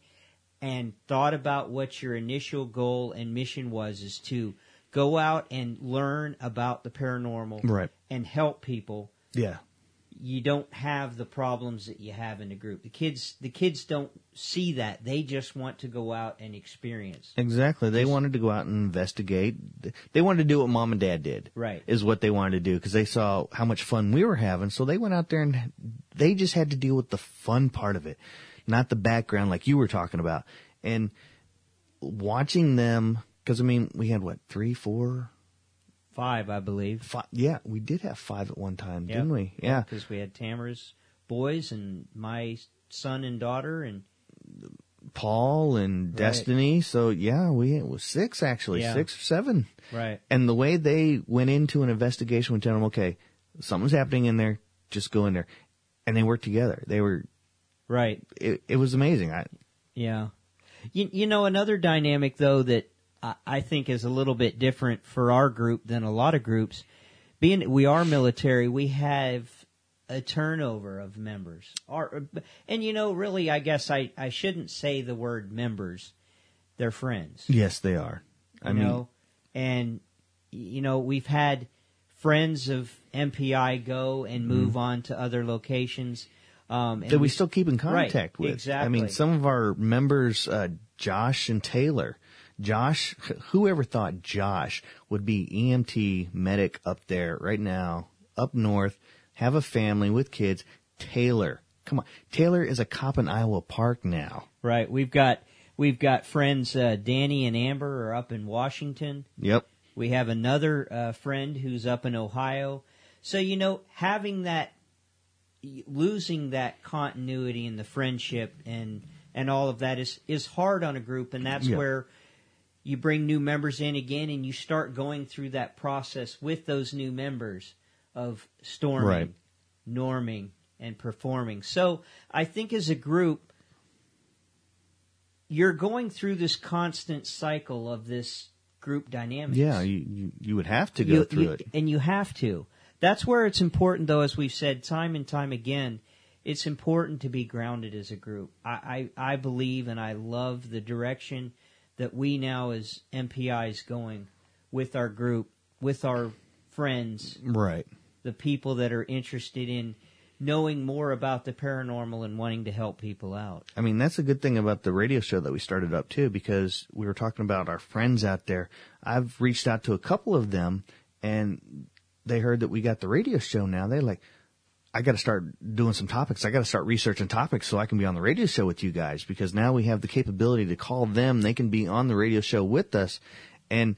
and thought about what your initial goal and mission was, is to go out and learn about the paranormal Right. and help people Yeah. you don't have the problems that you have in the group. The kids, the kids don't see that. They just want to go out and experience. Exactly. They wanted to go out and investigate. They wanted to do what mom and dad did. Right. Is what they wanted to do because they saw how much fun we were having. So they went out there and they just had to deal with the fun part of it, not the background like you were talking about. And watching them, because I mean, we had what, three, four, Five, I believe. five? Yeah, we did have five at one time, Yep. didn't we? Yeah. because we had Tamara's boys and my son and daughter, and Paul and Right. Destiny. So yeah, we, it was six actually, Yeah. six or seven. right, And the way they went into an investigation with them, okay, something's happening in there, just go in there. And they worked together. They were, right, it, it was amazing. I, yeah. You, you know, another dynamic though that I, think is a little bit different for our group than a lot of groups. Being we are military, we have a turnover of members. Our, and you know, really, I guess I, I shouldn't say the word members. They're friends. Yes, they are. I you mean, know, and you know we've had friends of MPI go and move on to other locations. Um, and Mm-hmm. we still keep in contact Right, with. exactly. I mean, some of our members, uh, Josh and Taylor. Josh, whoever thought Josh would be EMT medic up there right now, up north, have a family with kids. Taylor, come on. Taylor is a cop in Iowa Park now. right. We've got we've got friends. Uh, Danny and Amber are up in Washington. Yep. We have another uh, friend who's up in Ohio. So you know, having that, losing that continuity in the friendship and and all of that is is hard on a group, and that's Yeah. where you bring new members in again, and you start going through that process with those new members of storming, Right. norming, and performing. So I think as a group, you're going through this constant cycle of this group dynamics. Yeah, you, you, you would have to go You- through you- it. And you have to. That's where it's important, though, as we've said time and time again, it's important to be grounded as a group. I, I, I believe and I love the direction that we now as MPIs going with our group, with our friends, Right. the people that are interested in knowing more about the paranormal and wanting to help people out. I mean, that's a good thing about the radio show that we started up too, because we were talking about our friends out there. I've reached out to a couple of them and they heard that we got the radio show now. They're like, I got to start doing some topics. I got to start researching topics so I can be on the radio show with you guys because now we have the capability to call them. They can be on the radio show with us. And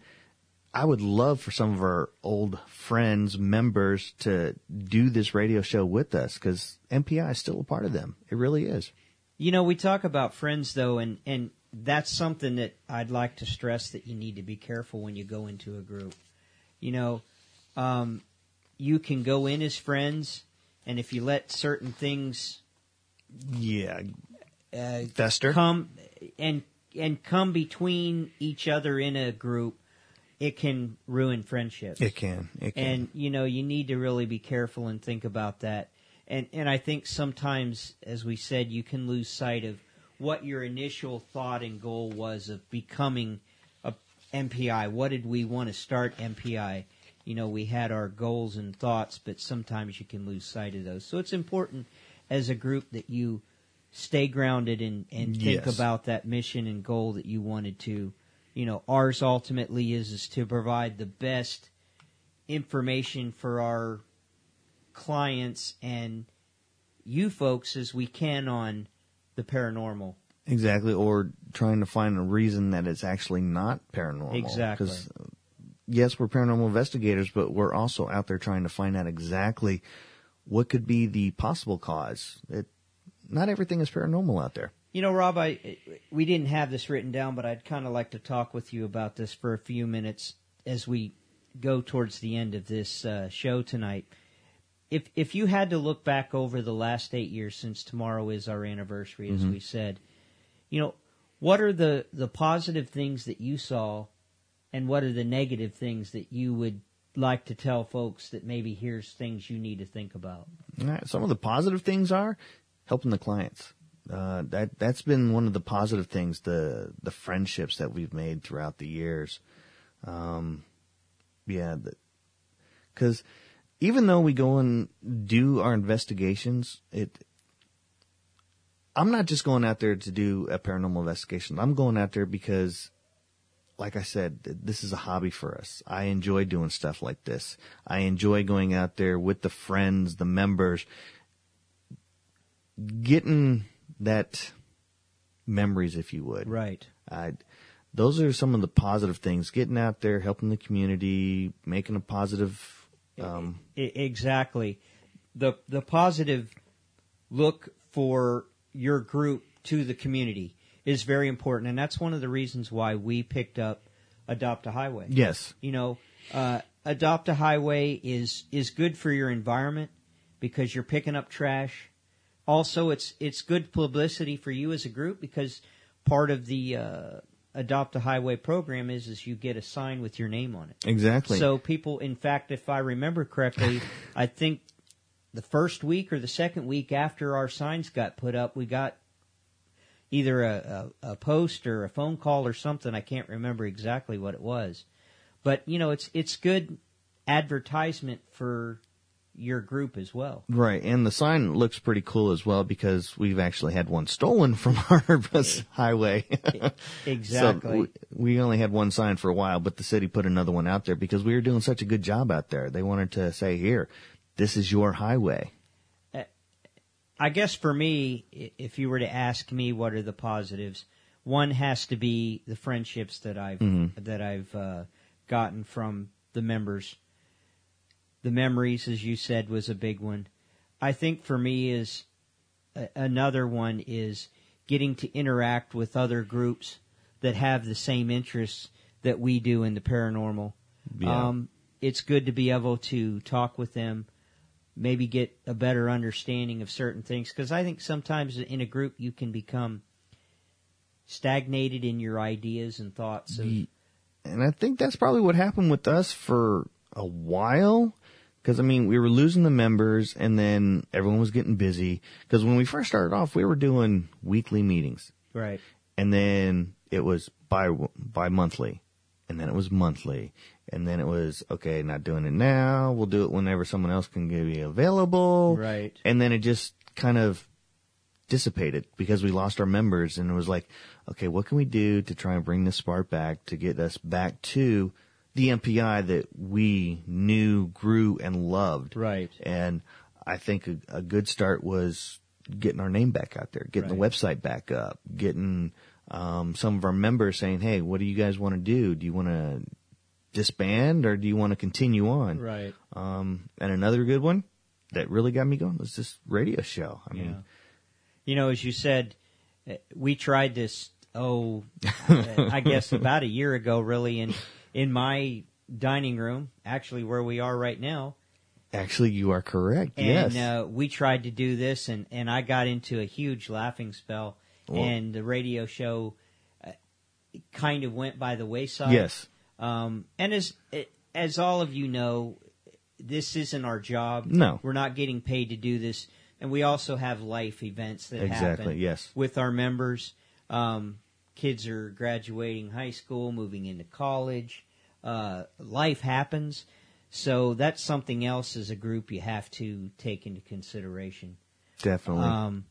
I would love for some of our old friends, members to do this radio show with us because MPI is still a part of them. It really is. You know, we talk about friends though, and and that's something that I'd like to stress that you need to be careful when you go into a group. You know, um, you can go in as friends, and if you let certain things Yeah. uh, Fester. come and and come between each other in a group, it can ruin friendships. It can. It can. And you know, you need to really be careful and think about that. And and I think sometimes, as we said, you can lose sight of what your initial thought and goal was of becoming a MPI. What did we want to start MPI? You know, we had our goals and thoughts, but sometimes you can lose sight of those. So it's important as a group that you stay grounded and, and think Yes. about that mission and goal that you wanted to. You know, ours ultimately is is to provide the best information for our clients and you folks as we can on the paranormal. exactly. Or trying to find a reason that it's actually not paranormal. Exactly. 'Cause, uh, yes, we're paranormal investigators, but we're also out there trying to find out exactly what could be the possible cause. It, not everything is paranormal out there. You know, Rob, I we didn't have this written down, but I'd kind of like to talk with you about this for a few minutes as we go towards the end of this uh, show tonight. If if you had to look back over the last eight years since tomorrow is our anniversary, as Mhm. we said, you know, what are the the positive things that you saw, and what are the negative things that you would like to tell folks that maybe here's things you need to think about? Right, Some of the positive things are helping the clients. Uh, that that's been one of the positive things. The the friendships that we've made throughout the years. Um, yeah, because even though we go and do our investigations, it. I'm not just going out there to do a paranormal investigation. I'm going out there because like I said, this is a hobby for us. I enjoy doing stuff like this. I enjoy going out there with the friends, the members, getting that memories, if you would. Right. I, those are some of the positive things. Getting out there, helping the community, making a positive. Um, exactly. The the positive look for your group to the community is very important, and that's one of the reasons why we picked up Adopt a Highway. Yes. You know, uh, Adopt a Highway is is good for your environment because you're picking up trash. Also, it's it's good publicity for you as a group because part of the uh, adopt a highway program is is you get a sign with your name on it. Exactly. So people, in fact, if I remember correctly, I think the first week or the second week after our signs got put up, we got either a, a, a post or a phone call or something. I can't remember exactly what it was, but you know, it's it's good advertisement for your group as well. Right, and the sign looks pretty cool as well because we've actually had one stolen [laughs] from our bus highway. [laughs] Exactly. so we, we only had one sign for a while, but the city put another one out there because we were doing such a good job out there. They wanted to say, "Here, this is your highway." I guess for me, if you were to ask me what are the positives, one has to be the friendships that I've Mhm. that I've uh, gotten from the members. The memories, as you said, was a big one. I think for me is another one is getting to interact with other groups that have the same interests that we do in the paranormal. Yeah. Um, it's good to be able to talk with them, maybe get a better understanding of certain things. Because I think sometimes in a group you can become stagnated in your ideas and thoughts. Of, And I think that's probably what happened with us for a while. Because, I mean, we were losing the members and then everyone was getting busy. Because when we first started off, we were doing weekly meetings. Right. And then it was bi bi monthly. And then it was monthly. And then it was, okay, not doing it now. We'll do it whenever someone else can be available. Right. And then it just kind of dissipated because we lost our members and it was like, okay, what can we do to try and bring this spark back to get us back to the MPI that we knew, grew, and loved. Right. And I think a, a good start was getting our name back out there, getting the website back up, getting um, some of our members saying, hey, what do you guys want to do? Do you want to disband or do you want to continue on? Right. Um, and another good one that really got me going was this radio show. I mean, Yeah. You know, as you said, uh, we tried this. Oh, [laughs] I guess about a year ago, really, in in my dining room, actually where we are right now. actually, you are correct. And yes. uh, we tried to do this, and and I got into a huge laughing spell, Well- and the radio show uh, kind of went by the wayside. Yes. Um, and as as all of you know, this isn't our job. No. we're not getting paid to do this, and we also have life events that Exactly, happen. yes. with our members. Um, kids are graduating high school, moving into college. Uh, life happens, so that's something else as a group you have to take into consideration. Definitely. Um,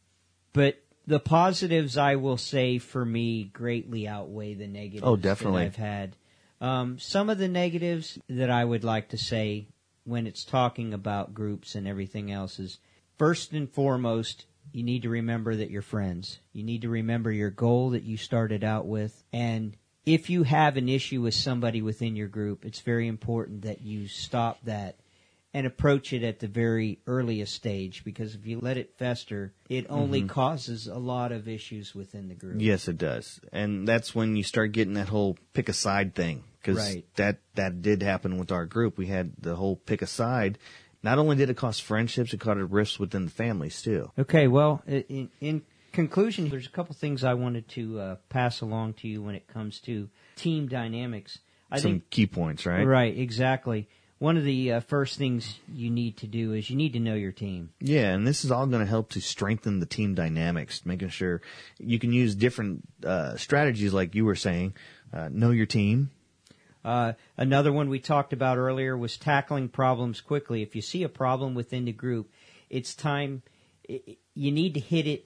but the positives, I will say, for me, greatly outweigh the negatives. Oh, definitely. That I've had. Um, some of the negatives that I would like to say when it's talking about groups and everything else is first and foremost, you need to remember that you're friends. You need to remember your goal that you started out with. And if you have an issue with somebody within your group, it's very important that you stop that and approach it at the very earliest stage because if you let it fester, it only Mhm. causes a lot of issues within the group. Yes, it does, and that's when you start getting that whole pick a side thing. Because Right. that that did happen with our group. We had the whole pick a side. Not only did it cost friendships, it caused rifts within the families too. Okay, well, in, in conclusion, there's a couple things I wanted to uh, pass along to you when it comes to team dynamics. I Some think key points, right? Right, exactly. One of the uh, first things you need to do is you need to know your team. Yeah, and this is all going to help to strengthen the team dynamics, making sure you can use different uh, strategies, like you were saying. Uh, know your team. Uh, another one we talked about earlier was tackling problems quickly. If you see a problem within the group, it's time. i i- you need to hit it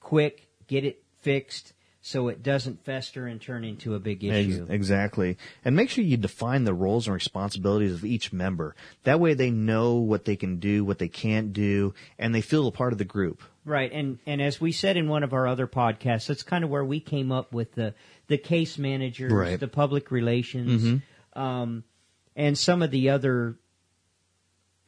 quick, get it fixed, so it doesn't fester and turn into a big issue. Exactly. And make sure you define the roles and responsibilities of each member. That way they know what they can do, what they can't do, and they feel a part of the group. Right, and and as we said in one of our other podcasts, that's kind of where we came up with the the case managers, Right. the public relations, Mhm. um, and some of the other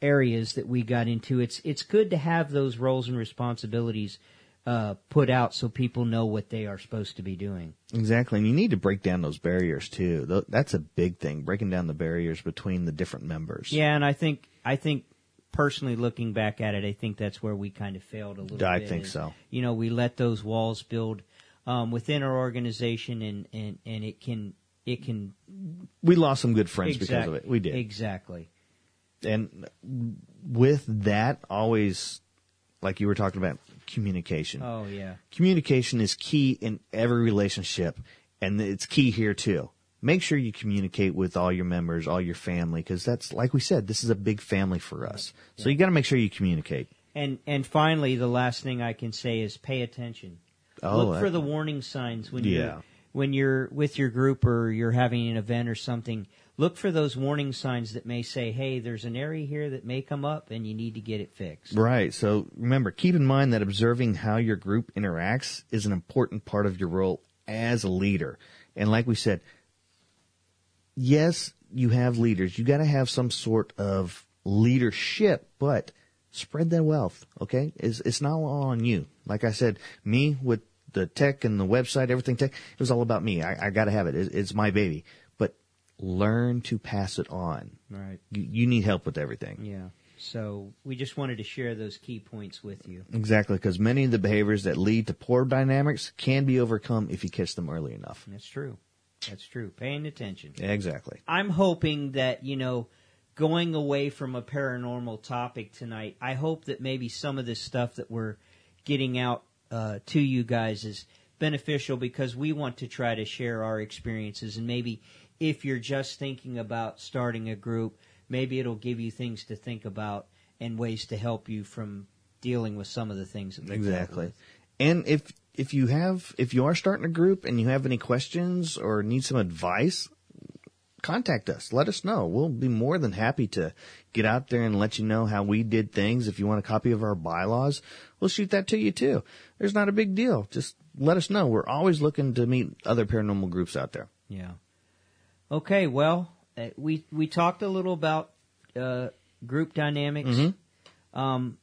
areas that we got into. It's it's good to have those roles and responsibilities uh, put out so people know what they are supposed to be doing. Exactly. And you need to break down those barriers too. That's a big thing, breaking down the barriers between the different members. Yeah, and I think I think personally looking back at it, I think that's where we kind of failed a little I bit. I think is, so. You know, we let those walls build um, within our organization, and, and, and it can it can We lost some good friends because of it. We did. exactly. and with that, always, like you were talking about, communication. Oh yeah, Communication is key in every relationship, and it's key here too. Make sure you communicate with all your members, all your family, because that's like we said, this is a big family for us. So you got to make sure you communicate. and and finally, the last thing I can say is pay attention. Oh, Look uh, for that- the warning signs when Yeah. you're when you're with your group or you're having an event or something. Look for those warning signs that may say, "Hey, there's an area here that may come up, and you need to get it fixed." Right. So remember, keep in mind that observing how your group interacts is an important part of your role as a leader. And like we said, yes, you have leaders. You got to have some sort of leadership, but spread that wealth. Okay. It's, it's not all on you. Like I said, me with the tech and the website, everything tech, it was all about me. I, I got to have it. It's, it's my baby, learn to pass it on. Right. You, you need help with everything. Yeah. So we just wanted to share those key points with you. Exactly, because many of the behaviors that lead to poor dynamics can be overcome if you catch them early enough. That's true. That's true. Paying attention. Exactly. I'm hoping that, you know, going away from a paranormal topic tonight, I hope that maybe some of this stuff that we're getting out uh, to you guys is beneficial because we want to try to share our experiences. And maybe if you're just thinking about starting a group, maybe it'll give you things to think about and ways to help you from dealing with some of the things that Exactly. And if if you have if you are starting a group and you have any questions or need some advice, contact us. Let us know. We'll be more than happy to get out there and let you know how we did things. If you want a copy of our bylaws, we'll shoot that to you too. There's not a big deal. Just let us know. We're always looking to meet other paranormal groups out there. Yeah. Okay. Well, uh, we we talked a little about uh, group dynamics. Mm-hmm. Um,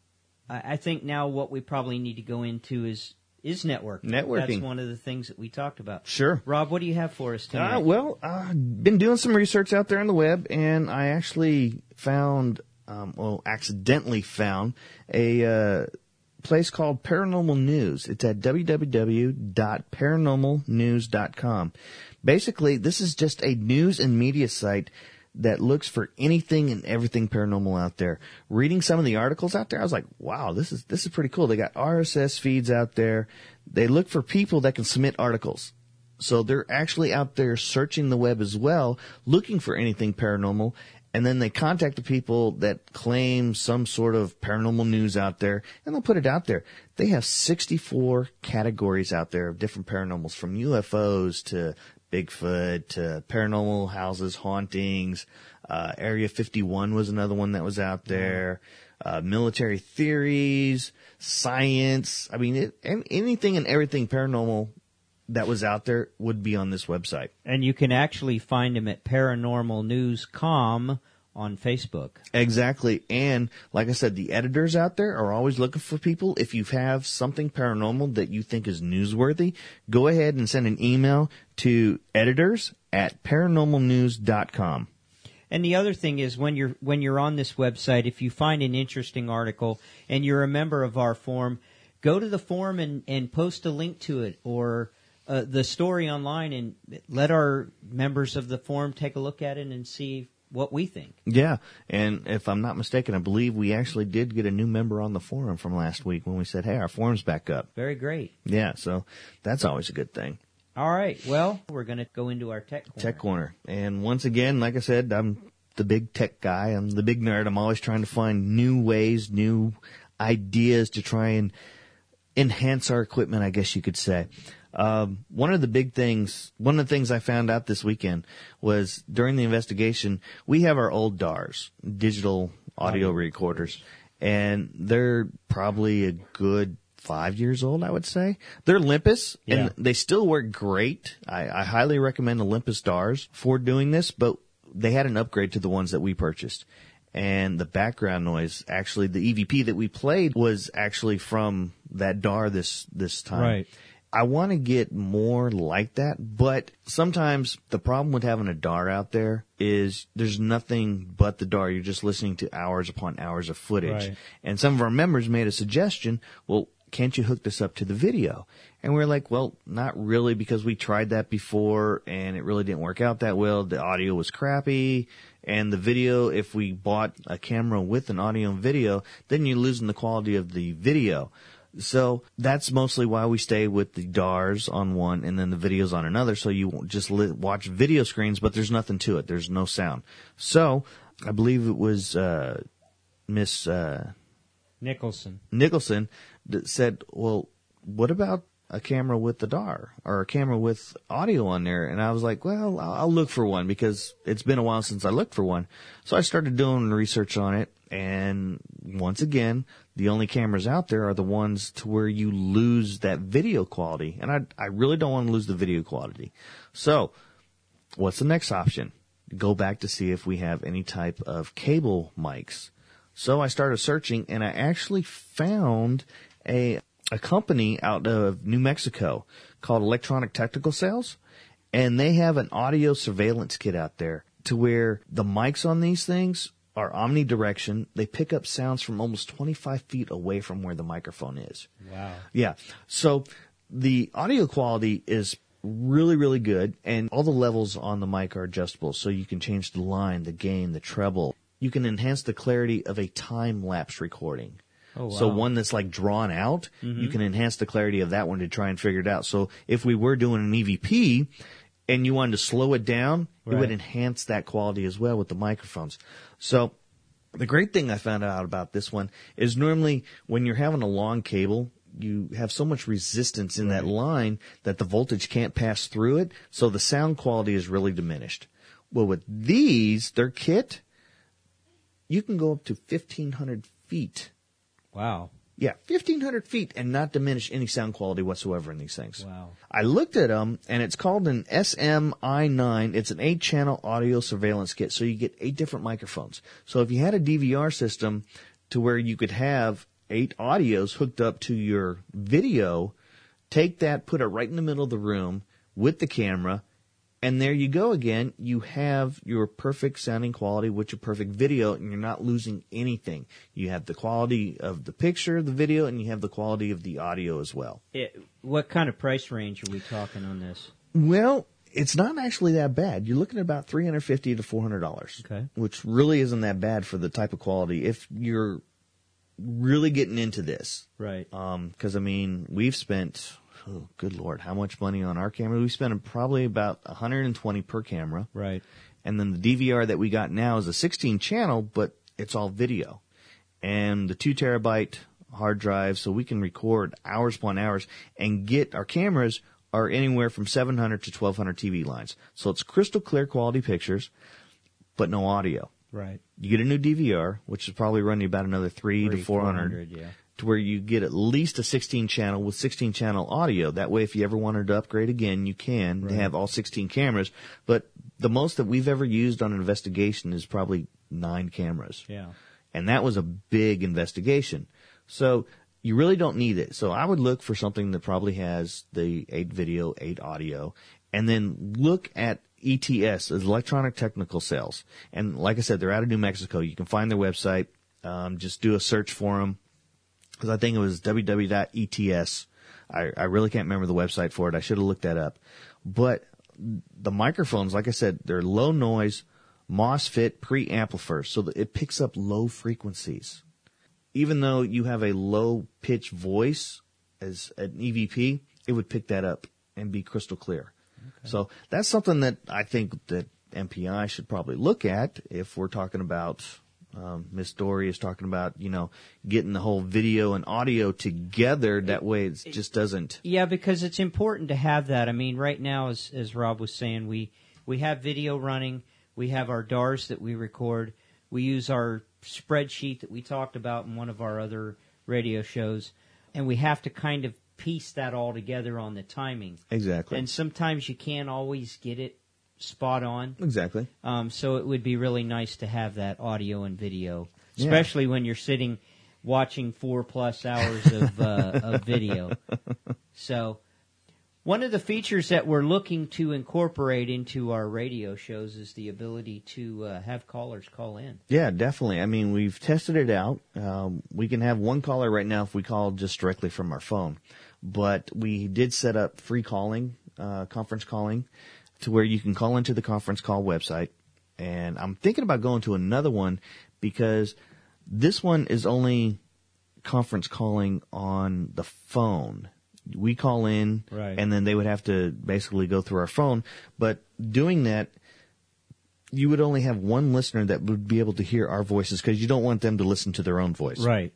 I, I think now what we probably need to go into is is networking. Networking. That's one of the things that we talked about. Sure. Rob, what do you have for us tonight? Uh, well, I've been doing some research out there on the web, and I actually found, um, well, accidentally found a uh, place called Paranormal News. It's at www.paranormalnews.com. Basically, this is just a news and media site that looks for anything and everything paranormal out there. Reading some of the articles out there, I was like, wow, this is this is pretty cool. They got RSS feeds out there. They look for people that can submit articles. So they're actually out there searching the web as well, looking for anything paranormal. And then they contact the people that claim some sort of paranormal news out there and they'll put it out there. They have 64 categories out there of different paranormals from UFOs to Bigfoot to paranormal houses, hauntings. Uh, Area 51 was another one that was out there. Uh, military theories, science. I mean, it, anything and everything paranormal that was out there would be on this website. and you can actually find him at Paranormal News.com on Facebook. Exactly. And like I said, the editors out there are always looking for people. If you have something paranormal that you think is newsworthy, go ahead and send an email to editors at paranormalnews.com. And the other thing is when you're when you're on this website, if you find an interesting article and you're a member of our forum, go to the forum and, and post a link to it or uh, the story online and let our members of the forum take a look at it and see what we think. Yeah. And if I'm not mistaken, I believe we actually did get a new member on the forum from last week when we said, hey, our forum's back up. Very great. Yeah. So that's always a good thing. All right. Well, we're going to go into our tech corner. Tech Corner. And once again, like I said, I'm the big tech guy. I'm the big nerd. I'm always trying to find new ways, new ideas to try and enhance our equipment, I guess you could say. Um, one of the big things, one of the things I found out this weekend was during the investigation, we have our old DARs, digital audio recorders, and they're probably a good five years old, I would say. They're Olympus, Yeah. and they still work great. I, I highly recommend Olympus DARs for doing this, but they had an upgrade to the ones that we purchased. And the background noise, actually, the EVP that we played was actually from that DAR this, this time. Right. I want to get more like that, but sometimes the problem with having a DAR out there is there's nothing but the DAR. You're just listening to hours upon hours of footage. Right. And some of our members made a suggestion, well, can't you hook this up to the video? And we're like, well, not really because we tried that before and it really didn't work out that well. The audio was crappy and the video, if we bought a camera with an audio and video, then you're losing the quality of the video. So that's mostly why we stay with the DARs on one and then the videos on another. So you won't just li- watch video screens, but there's nothing to it. There's no sound. So I believe it was, uh, Miss, uh, Nicholson. Nicholson that said, well, what about a camera with the DAR or a camera with audio on there? And I was like, well, I'll I'll look for one because it's been a while since I looked for one. So I started doing research on it. And once again, the only cameras out there are the ones to where you lose that video quality. And I, I really don't want to lose the video quality. So what's the next option? Go back to see if we have any type of cable mics. So I started searching and I actually found a, a company out of New Mexico called Electronic Technical Sales. And they have an audio surveillance kit out there to where the mics on these things are omnidirection. They pick up sounds from almost 25 feet away from where the microphone is. Wow. Yeah. So the audio quality is really, really good and all the levels on the mic are adjustable. So you can change the line, the gain, the treble. You can enhance the clarity of a time lapse recording. Oh, So one that's like drawn out, you mm-hmm. can enhance the clarity of that one to try and figure it out. So if we were doing an EVP and you wanted to slow it down, it would enhance that quality as well with the microphones. So the great thing I found out about this one is normally when you're having a long cable, you have so much resistance in that line that the voltage can't pass through it. So the sound quality is really diminished. Well, with these, their kit, you can go up to 1500 feet. Wow. Yeah, 1500 feet and not diminish any sound quality whatsoever in these things. Wow. I looked at them and it's called an SMI9. It's an eight channel audio surveillance kit. So you get eight different microphones. So if you had a DVR system to where you could have eight audios hooked up to your video, take that, put it right in the middle of the room with the camera, and there you go again. You have your perfect sounding quality with your perfect video, and you're not losing anything. You have the quality of the picture, the video, and you have the quality of the audio as well. It, what kind of price range are we talking on this? Well, it's not actually that bad. You're looking at about three hundred fifty to four hundred dollars, Okay. which really isn't that bad for the type of quality. If you're really getting into this, Right. Um, because I mean, we've spent, oh, good lord, how much money on our camera? We spent probably about 120 per camera. Right. And then the DVR that we got now is a 16 channel, but it's all video. And the two terabyte hard drive, so we can record hours upon hours and get our cameras are anywhere from 700 to 1200 TV lines. So it's crystal clear quality pictures, but no audio. Right. You get a new DVR, which is probably running about another three, Three, to 400, 400, yeah. To where you get at least a 16 channel with 16 channel audio. That way, if you ever wanted to upgrade again, you can Right. have all 16 cameras. But the most that we've ever used on an investigation is probably nine cameras. Yeah. And that was a big investigation. So you really don't need it. So I would look for something that probably has the eight video, eight audio, and then look at ETS, Electronic Technical Sales. And like I said, they're out of New Mexico. You can find their website. Um, just do a search for them. Cause I think it was www.ets. I, I really can't remember the website for it. I should have looked that up. But the microphones, like I said, they're low noise, MOSFET preamplifiers, so that it picks up low frequencies. Even though you have a low pitch voice as an EVP, it would pick that up and be crystal clear. So that's something that I think that MPI should probably look at if we're talking about um, Miss Dory is talking about you know getting the whole video and audio together. That way, it just doesn't. Yeah, because it's important to have that. I mean, right now, as as Rob was saying, we we have video running. We have our DARs that we record. We use our spreadsheet that we talked about in one of our other radio shows, and we have to kind of piece that all together on the timing. Exactly. And sometimes you can't always get it spot on. Exactly. Um, so it would be really nice to have that audio and video, Yeah. especially when you're sitting watching four plus hours of uh, of video. [laughs] So, One of the features that we're looking to incorporate into our radio shows is the ability to uh, have callers call in. Yeah, definitely. I mean, we've tested it out. Um, we can have one caller right now if we call just directly from our phone, but we did set up free calling, uh, conference calling, to where you can call into the conference call website. And I'm thinking about going to another one because this one is only conference calling on the phone. We call in, Right. and then they would have to basically go through our phone. But doing that, you would only have one listener that would be able to hear our voices because you don't want them to listen to their own voice. Right.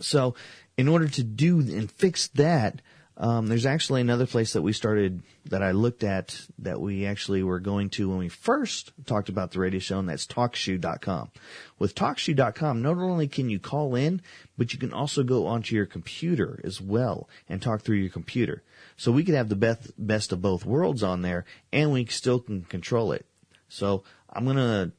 So, in order to do and fix that, um, there's actually another place that we started that I looked at that we actually were going to when we first talked about the radio show, and that's TalkShoe.com. With TalkShoe.com, not only can you call in, but you can also go onto your computer as well and talk through your computer. So we could have the best best of both worlds on there, and we still can control it. So I'm gonna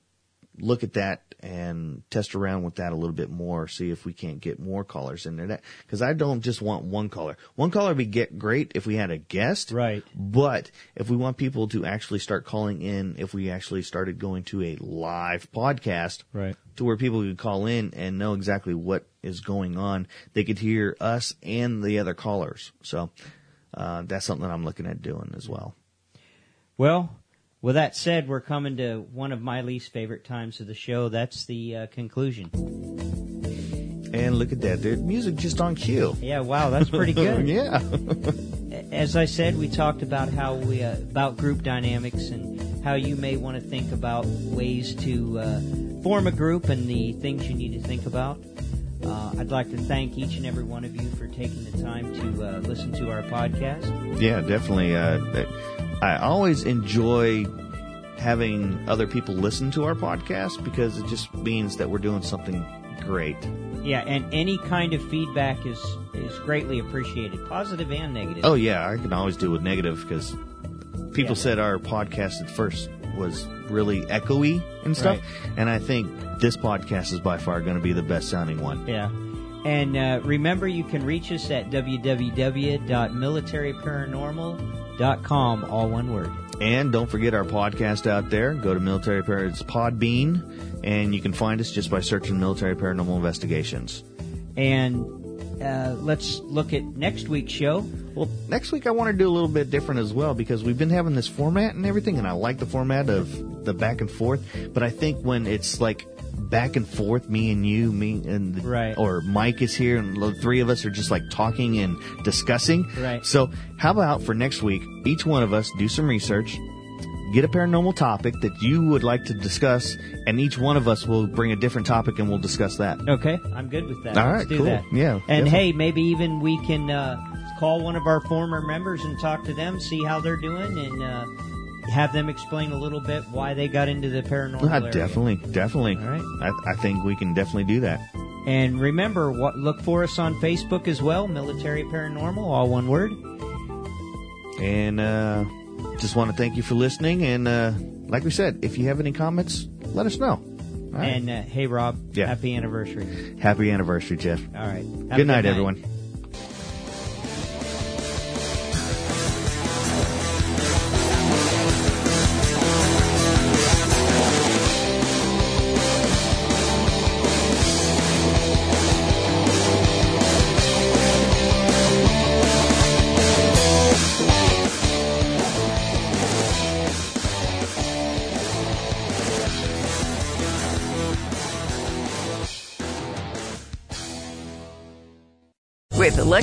look at that and test around with that a little bit more, see if we can't get more callers in there. That because I don't just want one caller. One caller would be get great if we had a guest, Right. But if we want people to actually start calling in, if we actually started going to a live podcast, Right. to where people could call in and know exactly what is going on, they could hear us and the other callers. So uh, that's something that I'm looking at doing as well. Well, with that said, we're coming to one of my least favorite times of the show. That's the uh, conclusion. And look at that, the music just on cue. Yeah, wow, that's pretty good. [laughs] yeah. As I said, we talked about how we uh, about group dynamics and how you may want to think about ways to uh, form a group and the things you need to think about. Uh, I'd like to thank each and every one of you for taking the time to uh, listen to our podcast. Yeah, definitely. I always enjoy having other people listen to our podcast because it just means that we're doing something great. Yeah, and any kind of feedback is is greatly appreciated, positive and negative. Oh yeah, I can always deal with negative because people Yeah. said our podcast at first was really echoey and stuff, Right. and I think this podcast is by far going to be the best sounding one. Yeah. And uh, remember, you can reach us at www.militaryparanormal.com, all one word. And don't forget our podcast out there. Go to Military Par- it's Podbean, and you can find us just by searching Military Paranormal Investigations. And uh, let's look at next week's show. Well, next week I want to do a little bit different as well because we've been having this format and everything, and I like the format of the back and forth. But I think when it's like back and forth, me and you, me and the, Right. or Mike is here, and the three of us are just like talking and discussing. Right. So how about for next week, each one of us do some research. Get a paranormal topic that you would like to discuss, and each one of us will bring a different topic and we'll discuss that. Okay, I'm good with that. All Let's right, do cool. that. Yeah, And definitely. hey, maybe even we can uh, call one of our former members and talk to them, see how they're doing, and uh, have them explain a little bit why they got into the paranormal. Ah, area. definitely, definitely. All right. I, I think we can definitely do that. And remember, what, look for us on Facebook as well, Military Paranormal, all one word. And uh, just want to thank you for listening. And uh, like we said, if you have any comments, let us know. Right. And uh, hey, Rob, Yeah. happy anniversary. Happy anniversary, Jeff. All right. A Good night, everyone.